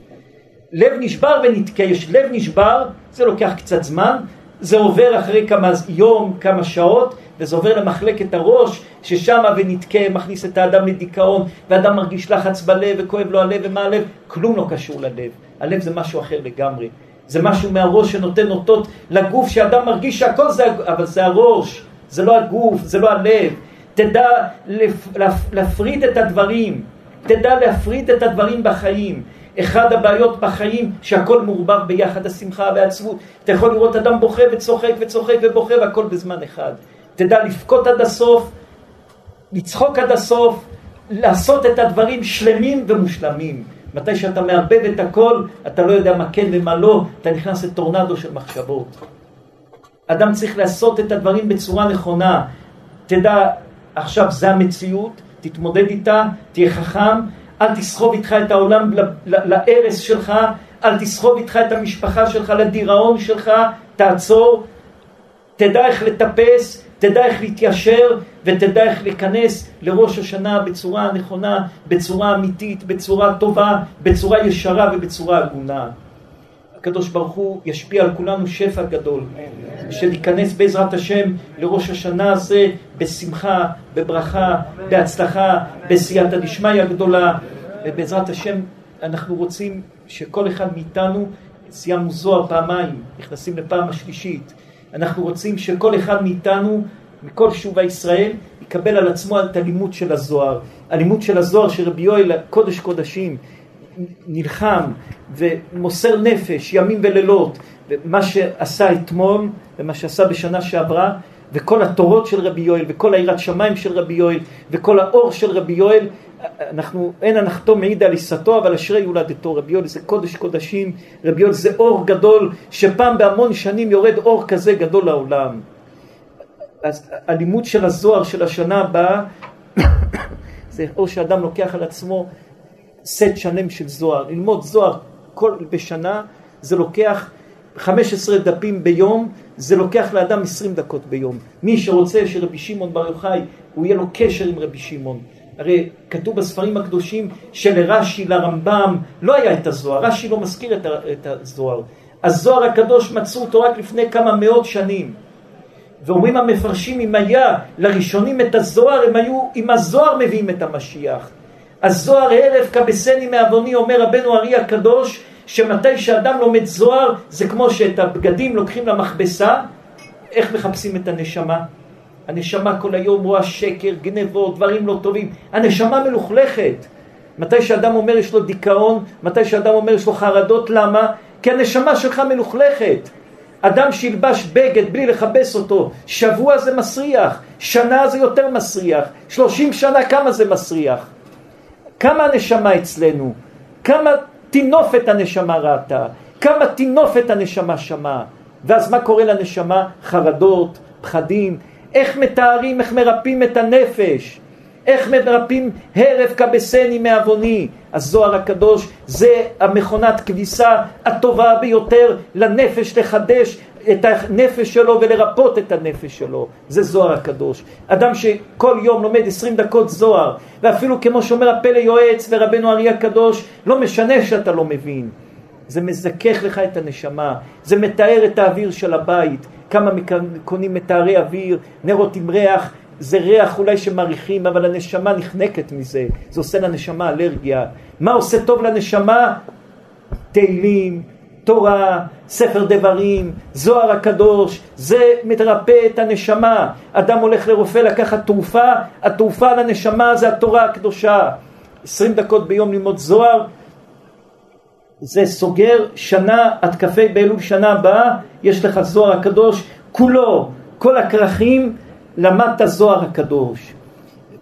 לב נשבר ונתקה, יש לב נשבר, זה לוקח קצת זמן, זה עובר אחרי כמה יום, כמה שעות, וזה עובר למחלקת הראש, ששם ונתקה מכניס את האדם לדיכאון, ואדם מרגיש לחץ בלב וכואב לו הלב ומה הלב, כלום לא קשור ללב. הלב זה משהו אחר לגמרי. זה משהו מהראש שנותן אותות לגוף, שאדם מרגיש שהכל זה, אבל זה הראש, זה לא הגוף, זה לא הלב. תדע לפ, לפ, להפריד את הדברים, תדע להפריד את הדברים בחיים. אחד הבעיות בחיים שהכל מעורבב ביחד, השמחה והעצבות. אתה יכול לראות אדם בוכה וצוחק וצוחק ובוכה והכל בזמן אחד. תדע לבכות עד הסוף, לצחוק עד הסוף, לעשות את הדברים שלמים ומושלמים. מתי שאתה מאבד את הכל, אתה לא יודע מה כן ומה לא, אתה נכנס לטורנדו של מחשבות. אדם צריך לעשות את הדברים בצורה נכונה. תדע, עכשיו זה המציאות, תתמודד איתה, תהיה חכם, אל תסחוב איתך את העולם להרס שלך, אל תסחוב איתך את המשפחה שלך לדיראון שלך, תעצור, תדע איך לטפס, תדע איך להתיישר ותדע איך להיכנס לראש השנה בצורה נכונה, בצורה אמיתית, בצורה טובה, בצורה ישרה ובצורה הגונה. הקדוש ברוך הוא ישפיע על כולנו שפע גדול, שניכנס בעזרת השם לראש השנה הזה בשמחה, בברכה, בהצלחה, בסייעתא דשמיא הגדולה, ובעזרת השם אנחנו רוצים שכל אחד מאיתנו, סיימנו זוהר פעמיים, נכנסים לפעם השלישית, אנחנו רוצים שכל אחד מאיתנו, מכל שובה ישראל, יקבל על עצמו את הלימוד של הזוהר. הלימוד של הזוהר שרבי יואל, קודש קודשים, נלחם ומוסר נפש ימים ולילות, ומה שעשה אתמול ומה שעשה בשנה שעברה, וכל התורות של רבי יואל, וכל היראת שמיים של רבי יואל, וכל האור של רבי יואל, אנחנו, אין הנחתו מעיד על עיסתו, אבל אשרי יולדתו. רבי יואל זה קודש קודשים, רבי יואל זה אור גדול, שפעם בהמון שנים יורד אור כזה גדול לעולם. אז הלימוד של הזוהר של השנה הבאה, זה או שאדם לוקח על עצמו סט שלם של זוהר. ללמוד זוהר כל בשנה, זה לוקח 15 דפים ביום, זה לוקח לאדם 20 דקות ביום. מי שרוצה שרבי שמעון בר יוחאי, הוא יהיה לו קשר עם רבי שמעון. הרי כתוב בספרים הקדושים שלרש"י, לרמב"ם, לא היה את הזוהר, רש"י לא מזכיר את הזוהר. הזוהר הקדוש מצאו אותו רק לפני כמה מאות שנים. ואומרים המפרשים, אם היה לראשונים את הזוהר, הם היו עם הזוהר מביאים את המשיח. הזוהר הערב כבשני מעווני, אומר רבנו ארי הקדוש, שמתי שאדם לומד זוהר, זה כמו שאת הבגדים לוקחים למכבסה, איך מחפשים את הנשמה? הנשמה כל היום רואה שקר, גנבות, דברים לא טובים. הנשמה מלוכלכת. מתי שאדם אומר יש לו דיכאון, מתי שאדם אומר יש לו חרדות, למה? כי הנשמה שלך מלוכלכת. אדם שילבש בגד בלי לכבס אותו, שבוע זה מסריח, שנה זה יותר מסריח, שלושים שנה כמה זה מסריח? כמה הנשמה אצלנו? כמה טינופת הנשמה ראתה? כמה טינופת הנשמה שמעה? ואז מה קורה לנשמה? חרדות, פחדים. איך מתארים, איך מרפאים את הנפש? איך מרפאים הרף כבשני מעווני? הזוהר הקדוש זה המכונת כביסה הטובה ביותר לנפש לחדש את הנפש שלו ולרפות את הנפש שלו. זה זוהר הקדוש. אדם שכל יום לומד עשרים דקות זוהר, ואפילו כמו שאומר הפלא יועץ ורבנו אריה הקדוש, לא משנה שאתה לא מבין. זה מזכך לך את הנשמה, זה מתאר את האוויר של הבית, כמה קונים מתארי אוויר, נרות עם ריח, זה ריח אולי שמריחים, אבל הנשמה נחנקת מזה, זה עושה לנשמה אלרגיה. מה עושה טוב לנשמה? תהילים, תורה, ספר דברים, זוהר הקדוש, זה מרפא את הנשמה. אדם הולך לרופא לקחת תרופה, התרופה לנשמה זה התורה הקדושה. עשרים דקות ביום ללמוד זוהר, זה סוגר שנה כ"ה באלול שנה הבאה, יש לך זוהר הקדוש כולו, כל הכרכים, למדת זוהר הקדוש.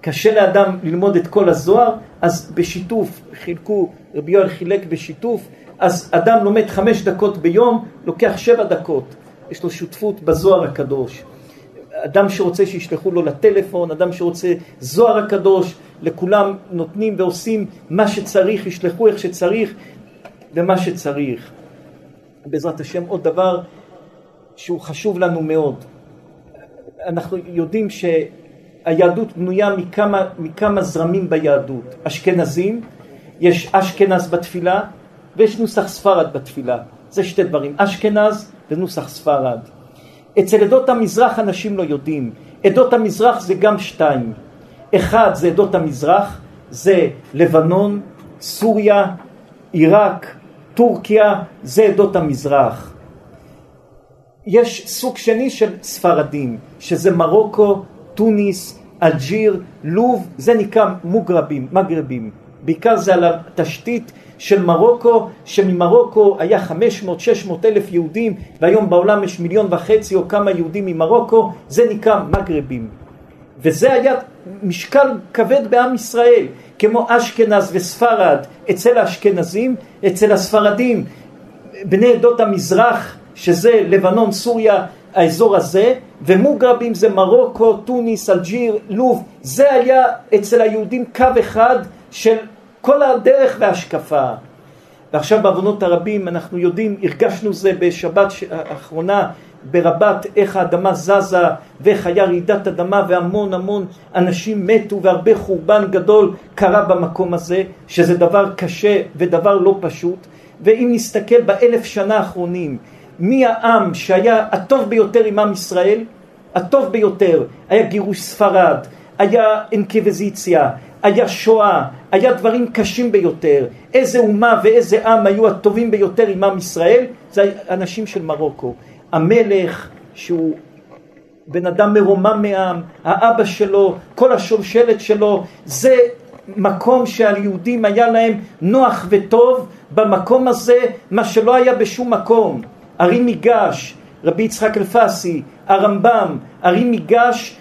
קשה לאדם ללמוד את כל הזוהר, אז בשיתוף, חילקו, רבי יואל חילק בשיתוף, אז אדם לומד חמש דקות ביום, לוקח שבע דקות, יש לו שותפות בזוהר הקדוש. אדם שרוצה שישלחו לו לטלפון, אדם שרוצה זוהר הקדוש, לכולם נותנים ועושים מה שצריך, ישלחו איך שצריך ומה שצריך. בעזרת השם עוד דבר שהוא חשוב לנו מאוד. אנחנו יודעים שהיהדות בנויה מכמה, מכמה זרמים ביהדות. אשכנזים, יש אשכנז בתפילה ויש נוסח ספרד בתפילה. זה שתי דברים, אשכנז ונוסח ספרד. אצל עדות המזרח אנשים לא יודעים. עדות המזרח זה גם שתיים. אחד זה עדות המזרח, זה לבנון, סוריה, עיראק, טורקיה, זה עדות המזרח. יש סוג שני של ספרדים, שזה מרוקו, טוניס, אלג'יר, לוב, זה נקרא מוגרבים, מגרבים. בעיקר זה על התשתית של מרוקו, שממרוקו היה 500-600 אלף יהודים, והיום בעולם יש מיליון וחצי או כמה יהודים ממרוקו, זה נקרא מגרבים. וזה היה משקל כבד בעם ישראל, כמו אשכנז וספרד אצל האשכנזים, אצל הספרדים, בני עדות המזרח, שזה לבנון, סוריה, האזור הזה, ומוגרבים זה מרוקו, טוניס, אלג'יר, לוב, זה היה אצל היהודים קו אחד של כל הדרך וההשקפה. ועכשיו בעוונות הרבים אנחנו יודעים, הרגשנו זה בשבת האחרונה ברבת איך האדמה זזה ואיך היה רעידת אדמה והמון המון אנשים מתו והרבה חורבן גדול קרה במקום הזה שזה דבר קשה ודבר לא פשוט ואם נסתכל באלף שנה האחרונים מי העם שהיה הטוב ביותר עם עם ישראל הטוב ביותר היה גירוש ספרד היה אינקוויזיציה היה שואה, היה דברים קשים ביותר. איזה אומה ואיזה עם היו הטובים ביותר עם עם ישראל? זה אנשים של מרוקו. המלך שהוא בן אדם מרומם מעם, האבא שלו, כל השושלת שלו, זה מקום שהיהודים היה להם נוח וטוב במקום הזה, מה שלא היה בשום מקום. ארי מיגש, רבי יצחק אלפסי, הרמב"ם, ארי מיגש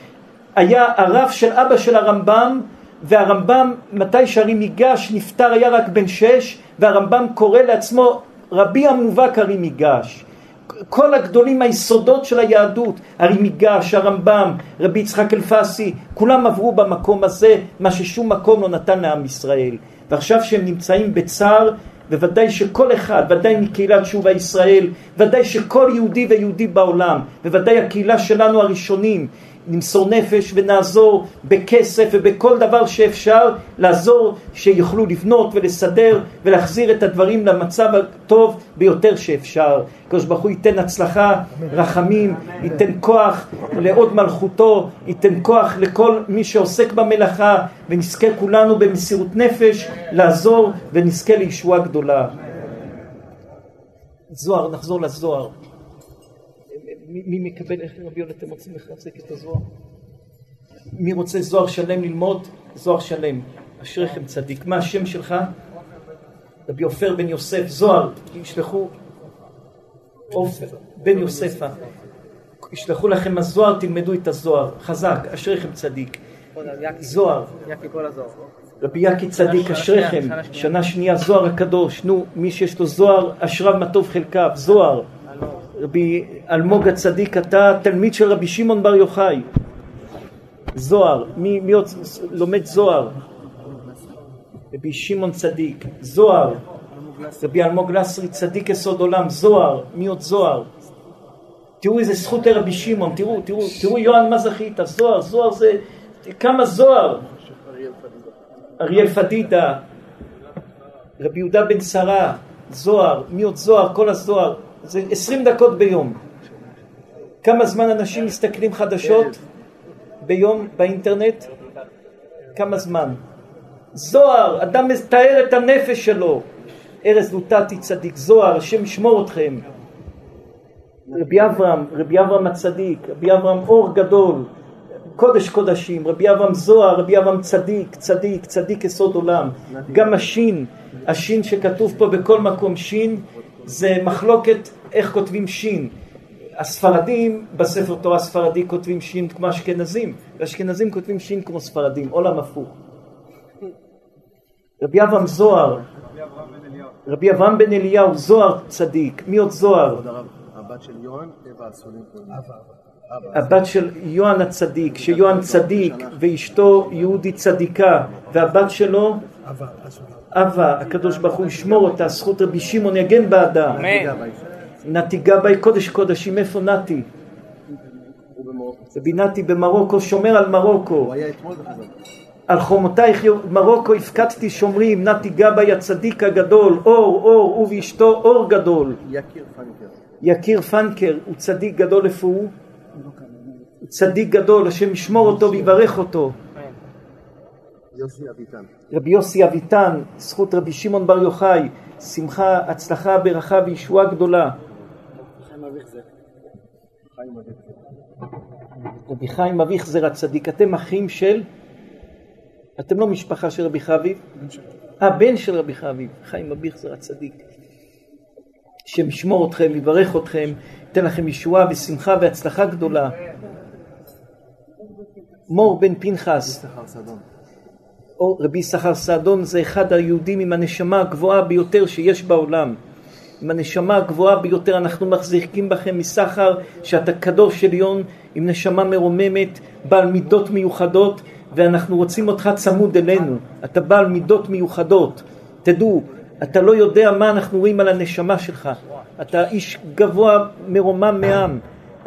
היה הרב של אבא של הרמב"ם והרמב"ם, מתי שהרי מיגש נפטר היה רק בן שש, והרמב"ם קורא לעצמו רבי המובהק הרי מיגש. כל הגדולים היסודות של היהדות, הרי מיגש, הרמב"ם, רבי יצחק אלפסי, כולם עברו במקום הזה, מה ששום מקום לא נתן לעם ישראל. ועכשיו שהם נמצאים בצער, וודאי שכל אחד, ודאי מקהילת שובה ישראל, ודאי שכל יהודי ויהודי בעולם, וודאי הקהילה שלנו הראשונים, נמסור נפש ונעזור בכסף ובכל דבר שאפשר לעזור שיוכלו לבנות ולסדר ולהחזיר את הדברים למצב הטוב ביותר שאפשר. הקדוש ברוך הוא ייתן הצלחה, רחמים, ייתן כוח לעוד מלכותו, ייתן כוח לכל מי שעוסק במלאכה ונזכה כולנו במסירות נפש לעזור ונזכה לישועה גדולה. זוהר, נחזור לזוהר. מי מקבל, איך רבי יונה אתם רוצים לחזק את הזוהר? מי רוצה זוהר שלם ללמוד? זוהר שלם. אשריכם צדיק. מה השם שלך? רבי עופר בן יוסף. זוהר, ישלחו עופר בן יוספה. ישלחו לכם הזוהר, תלמדו את הזוהר. חזק, אשריכם צדיק. זוהר. רבי יקי צדיק, אשריכם. שנה שנייה, זוהר הקדוש. נו, מי שיש לו זוהר, אשריו מה טוב חלקיו. זוהר. רבי אלמוג הצדיק, אתה תלמיד של רבי שמעון בר יוחאי. זוהר, מי, מי עוד לומד זוהר? רבי שמעון צדיק, זוהר, רבי אלמוג לסרי צדיק יסוד עולם, זוהר, מי עוד זוהר? תראו איזה זכות לרבי שמעון, תראו, תראו, תראו יוהן מה זכית, זוהר, זוהר זה, כמה זוהר, אריאל פדידה, רבי יהודה בן שרה, זוהר, מי עוד זוהר, כל הזוהר, זה עשרים דקות ביום. כמה זמן אנשים מסתכלים חדשות ביום באינטרנט? כמה זמן? זוהר, אדם מתאר את הנפש שלו. ארז לוטטי צדיק, זוהר, השם ישמור אתכם. רבי אברהם, רבי אברהם הצדיק, רבי אברהם אור גדול, קודש קודשים, רבי אברהם זוהר, רבי אברהם צדיק, צדיק, צדיק יסוד עולם. גם השין, השין שכתוב פה בכל מקום שין, זה מחלוקת איך כותבים שין. הספרדים בספר תורה הספרדי כותבים שין כמו אשכנזים, ואשכנזים כותבים שין כמו ספרדים, עולם הפוך. רבי אברהם זוהר, רבי אברהם בן אליהו, זוהר צדיק, מי עוד זוהר? הבת של יוהן, אווה אסולים הבת של יוהן הצדיק, שיוהן צדיק ואשתו יהודי צדיקה, והבת שלו אבה, הקדוש ברוך הוא ישמור אותה, זכות רבי שמעון יגן בעדה. נתי גבאי קודש קודשים, איפה נתי? רבי נתי במרוקו, שומר על מרוקו. על חומותייך מרוקו הפקדתי שומרים, נתי גבאי הצדיק הגדול, אור, אור, הוא ואשתו אור גדול. יקיר פנקר. יקיר פנקר הוא צדיק גדול איפה הוא? הוא צדיק גדול, השם ישמור אותו ויברך אותו. יוסי אביטן. רבי יוסי אביטן, זכות רבי שמעון בר יוחאי, שמחה, הצלחה, ברכה וישועה גדולה. רבי חיים אביחזר הצדיק, אתם אחים של? אתם לא משפחה של רבי חביב? אה, בן של רבי חביב, חיים אביחזר הצדיק. השם ישמור אתכם, יברך אתכם, ייתן לכם ישועה ושמחה והצלחה גדולה. מור בן פנחס. או רבי יששכר סעדון זה אחד היהודים עם הנשמה הגבוהה ביותר שיש בעולם. עם הנשמה הגבוהה ביותר אנחנו מחזיקים בכם מסחר שאתה קדוש עליון עם נשמה מרוממת, בעל מידות מיוחדות ואנחנו רוצים אותך צמוד אלינו. אתה בעל מידות מיוחדות. תדעו, אתה לא יודע מה אנחנו רואים על הנשמה שלך. אתה איש גבוה מרומם מעם.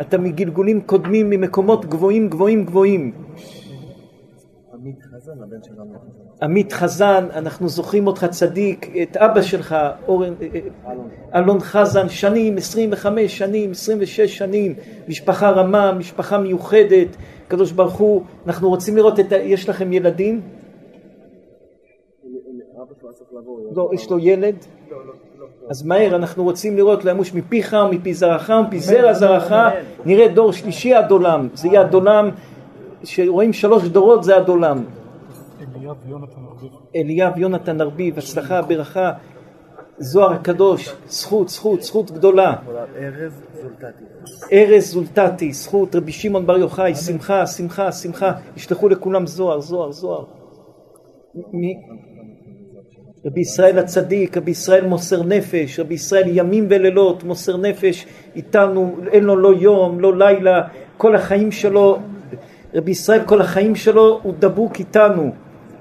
אתה מגלגולים קודמים ממקומות גבוהים גבוהים גבוהים. עמית חזן, הבן של עמית חזן. עמית חזן, אנחנו זוכרים אותך צדיק, את אבא שלך, אורן, אה, אה, אלון חזן, שנים, 25 שנים, 26 שנים, משפחה רמה, משפחה מיוחדת, הקדוש ברוך הוא, אנחנו רוצים לראות את ה... יש לכם ילדים? לא, יש לו ילד? אז מהר, אנחנו רוצים לראות למוש מפיך ומפי זרעך ומפי זרע זרעך, נראה דור שלישי עד עולם, זה יהיה עד עולם, שרואים שלוש דורות זה עד עולם. אליאב יונתן ארביב. הצלחה, ברכה, זוהר הקדוש, זכות, זכות, זכות גדולה. ארז זולטתי. ארז זולטתי, זכות, רבי שמעון בר יוחאי, שמחה, שמחה, שמחה, ישלחו לכולם זוהר, זוהר, זוהר. רבי ישראל הצדיק, רבי ישראל מוסר נפש, רבי ישראל ימים ולילות מוסר נפש איתנו, אין לו לא יום, לא לילה, כל החיים שלו, רבי ישראל כל החיים שלו הוא דבוק איתנו,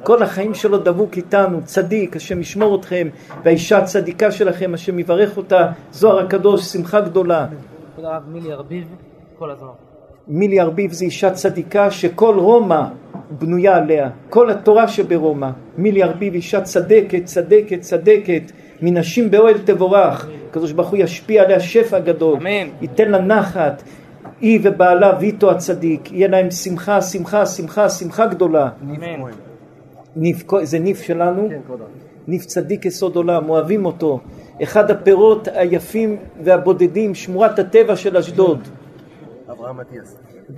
כל החיים שלו דבוק איתנו, צדיק, השם ישמור אתכם, והאישה הצדיקה שלכם, השם יברך אותה, זוהר הקדוש, שמחה גדולה. כבוד הרב מילי ארביב, כל הזמן. מילי ארביב זו אישה צדיקה שכל רומא בנויה עליה, כל התורה שברומא. מילי ארביב אישה צדקת, צדקת, צדקת, מנשים באוהל תבורך. הקדוש ברוך הוא ישפיע עליה שפע גדול. אמן. ייתן לה נחת. היא ובעלה ויטו הצדיק, יהיה להם שמחה, שמחה, שמחה, שמחה גדולה. כהן- זה ניב שלנו? כן. ניב צדיק יסוד עולם, אוהבים אותו. אחד הפירות היפים והבודדים, שמורת הטבע של אשדוד. אברהם אטיאס.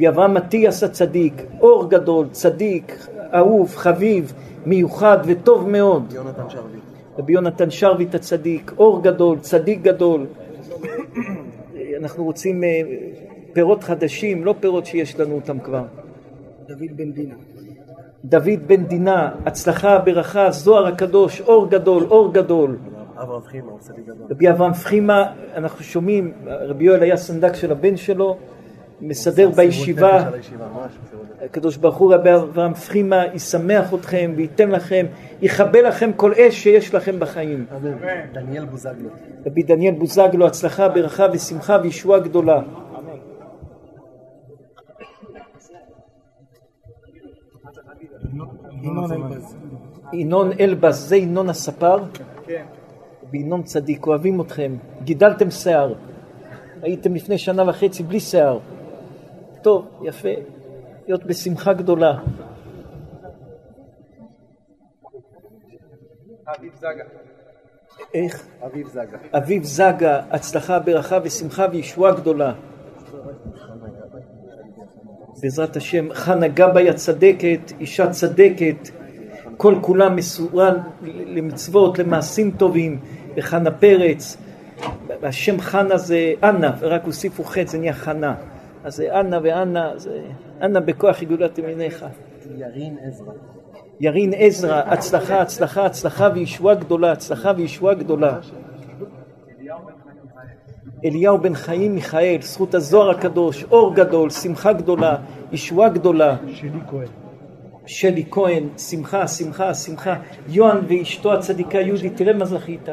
אברהם מטיאס הצדיק, אור גדול, צדיק, אהוב, חביב, מיוחד וטוב מאוד. יונתן שרביט. רבי יונתן שרביט הצדיק, אור גדול, צדיק גדול. אנחנו רוצים אה, פירות חדשים, לא פירות שיש לנו אותם כבר. דוד בן דינה. דוד בן דינה, הצלחה, ברכה, זוהר הקדוש, אור גדול, אור גדול. אברהם גדול. רבי אברהם פחימה, אנחנו שומעים, רבי יואל היה סנדק של הבן שלו, מסדר בישיבה. הקדוש ברוך הוא רבי אברהם פחימה ישמח אתכם וייתן לכם, יכבה לכם כל אש שיש לכם בחיים. דניאל בוזגלו. רבי דניאל בוזגלו, הצלחה, ברכה ושמחה וישועה גדולה. ינון אלבז. ינון אלבז, זה ינון הספר? כן. וינון צדיק, אוהבים אתכם. גידלתם שיער. הייתם לפני שנה וחצי בלי שיער. טוב, יפה. להיות בשמחה גדולה. איך? אביב זגה. אביב זגה, הצלחה, ברכה ושמחה וישועה גדולה. בעזרת השם, חנה גבאי הצדקת, אישה צדקת, כל כולה מסורה למצוות, למעשים טובים, וחנה פרץ. השם חנה זה אנה, ורק הוסיפו חטא, זה נהיה חנה. אז זה אנה ואנה, זה אנה בכוח יגולת ימיניך. ירין עזרא. ירין עזרא, הצלחה, הצלחה, הצלחה וישועה גדולה, הצלחה וישועה גדולה. אליהו בן חיים מיכאל, זכות הזוהר הקדוש, אור גדול, שמחה גדולה, ישועה גדולה. שלי כהן. שלי כהן, שמחה, שמחה, שמחה. יוהן ואשתו הצדיקה יהודית, תראה מה זכית.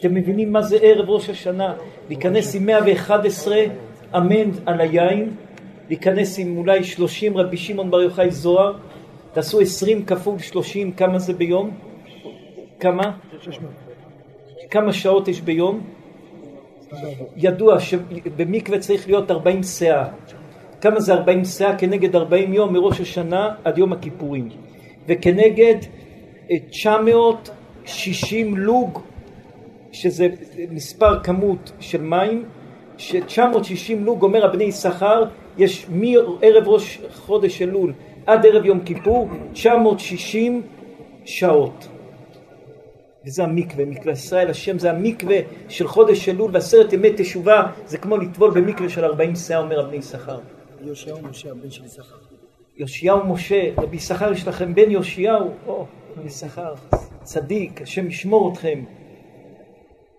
אתם מבינים מה זה ערב ראש השנה? להיכנס עם 111 אמן על היין, להיכנס עם אולי 30 רבי שמעון בר יוחאי זוהר, תעשו 20 כפול 30, כמה זה ביום? כמה? כמה שעות יש ביום? ידוע שבמקווה צריך להיות 40 סאה. כמה זה 40 סאה? כנגד 40 יום מראש השנה עד יום הכיפורים. וכנגד אה, 960 לוג, שזה מספר כמות של מים, ש-960 לוג אומר הבני יששכר, יש מערב ראש חודש אלול עד ערב יום כיפור, 960 שעות. וזה המקווה, מקווה ישראל, השם זה המקווה של חודש אלול ועשרת ימי תשובה, זה כמו לטבול במקווה של 40 שאה, אומר רבי יששכר. יהושע משה הבן של יששכר. יאשיהו משה, רבי יששכר יש לכם בן יאשיהו, או, רבי יששכר, צדיק, השם ישמור אתכם.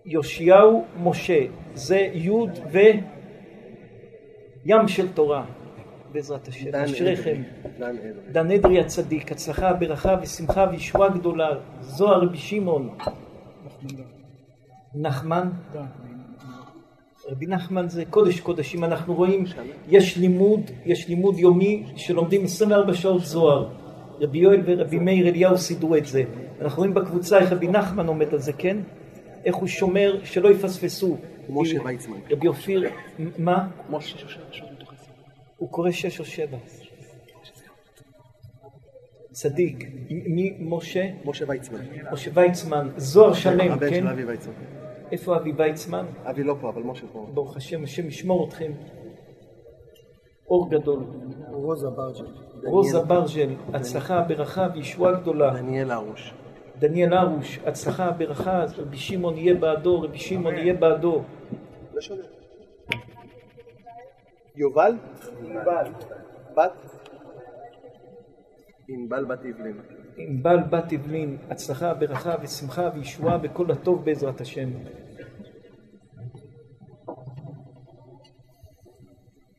יאשיהו משה, זה יוד ו... ים של תורה, בעזרת השם, אשריכם. אדרי. דן אדרי. דן אדרי הצדיק, הצלחה, ברכה ושמחה וישועה גדולה. זוהר רבי שמעון. נחמן. רבי נחמן זה קודש קודשים, אנחנו רואים, יש לימוד, יש לימוד יומי שלומדים 24 שעות זוהר. רבי יואל ורבי מאיר אליהו סידרו את זה. אנחנו רואים בקבוצה איך רבי נחמן עומד על זה, כן? איך הוא שומר שלא יפספסו. משה ויצמן. רבי אופיר, מה? משה. הוא קורא שש או שבע. צדיק. מי משה? משה ויצמן. משה ויצמן. זוהר שלם, הבן כן? של אבי ויצמן. איפה אבי ויצמן? אבי לא פה, אבל משה פה. ברוך השם, השם ישמור אתכם. אור גדול. רוזה ברג'ל. רוזה ברג'ל, הצלחה, ברכה וישועה גדולה. דניאל הרוש. דניאל הרוש, הצלחה, ברכה, רבי שמעון יהיה בעדו, רבי שמעון יהיה בעדו. לא שומע. יובל? ענבל. בת? ענבל בת יבלין. ענבל בת אבלין, הצלחה, ברכה ושמחה וישועה וכל הטוב בעזרת השם.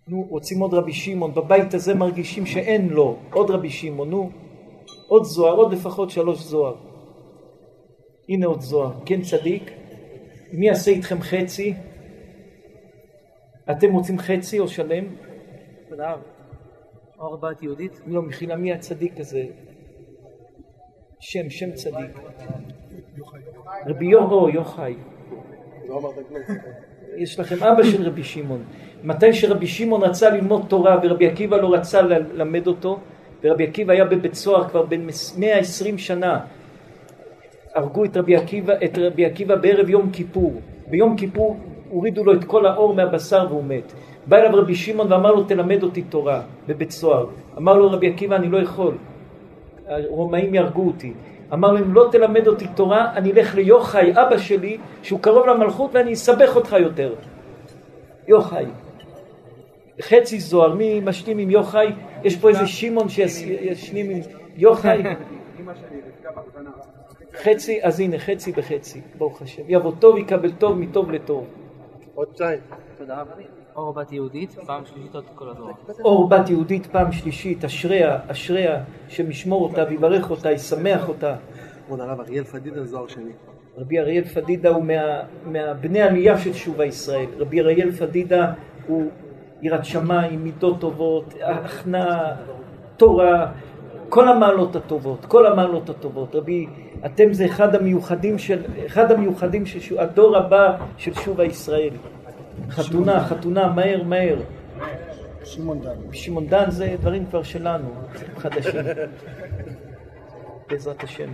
נו, רוצים עוד רבי שמעון, בבית הזה מרגישים שאין לו עוד רבי שמעון, נו, עוד זוהר, עוד לפחות שלוש זוהר. הנה עוד זוהר, כן צדיק, מי יעשה איתכם חצי? אתם רוצים חצי או שלם? תודה רבה. אור בת יהודית. לא, מחילה, מי הצדיק הזה? שם, שם צדיק. רבי יוחאי. לא אמרת כלום. יש לכם אבא של רבי שמעון. מתי שרבי שמעון רצה ללמוד תורה ורבי עקיבא לא רצה ללמד אותו, ורבי עקיבא היה בבית סוהר כבר בין 120 שנה, הרגו את רבי עקיבא, את רבי עקיבא בערב יום כיפור. ביום כיפור הורידו לו את כל האור מהבשר והוא מת. בא אליו רבי שמעון ואמר לו תלמד אותי תורה בבית סוהר. אמר לו רבי עקיבא אני לא יכול, הרומאים יהרגו אותי. אמר לו אם לא תלמד אותי תורה אני אלך ליוחאי אבא שלי שהוא קרוב למלכות ואני אסבך אותך יותר. יוחאי. חצי זוהר, מי משלים עם יוחאי? יש פה איזה שמעון שישלים עם יוחאי. חצי, אז הנה, חצי בחצי, ברוך השם. יבוא טוב, יקבל טוב, מטוב לטוב. עוד שתיים. תודה רבה. אור בת יהודית, פעם שלישית עוד כל הדור. אור בת יהודית פעם שלישית, אשריה, אשריה, שמשמור אותה ויברך אותה, ישמח אותה. כבוד הרב אריאל פדידה זוהר שני. רבי אריאל פדידה הוא מה, מהבני עלייה של שובה ישראל. רבי אריאל פדידה הוא יראת שמיים, מידות טובות, הכנעה, תורה, כל המעלות הטובות, כל המעלות הטובות. רבי, אתם זה אחד המיוחדים של, אחד המיוחדים של שוב, הדור הבא של שובה ישראל. חתונה, חתונה, מהר, מהר. שמעון דן. שמעון דן זה דברים כבר שלנו, חדשים. בעזרת השם.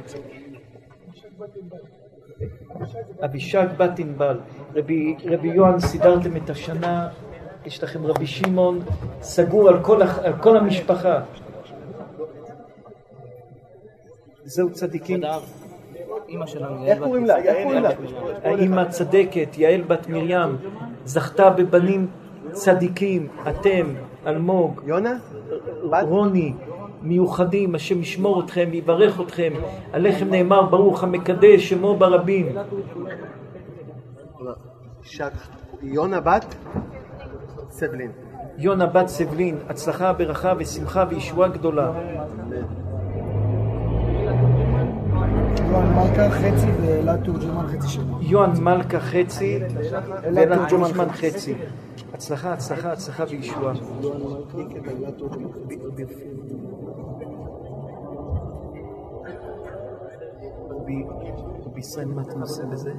אבישג בת ענבל, רבי, רבי יוהן סידרתם את השנה, יש לכם רבי שמעון סגור על כל, על כל המשפחה. זהו צדיקים. אימא שלנו, איך קוראים לה? איך קוראים לה? האימא צדקת, יעל בת מרים, זכתה בבנים צדיקים, אתם, אלמוג, יונה? רוני, מיוחדים, השם ישמור אתכם, יברך אתכם, עליכם נאמר ברוך המקדש שמו ברבים. יונה בת? סבלין. יונה בת סבלין, הצלחה, ברכה ושמחה וישועה גדולה. יוהן מלכה חצי ואלעד תורג'מן חצי שני. יוהן מלכה חצי ואלעד תורג'מן חצי. הצלחה, הצלחה, הצלחה וישועה. יוהן מלכה ואלעד תורג'מן חצי. רבי רבי ישראל, מה אתה עושה בזה?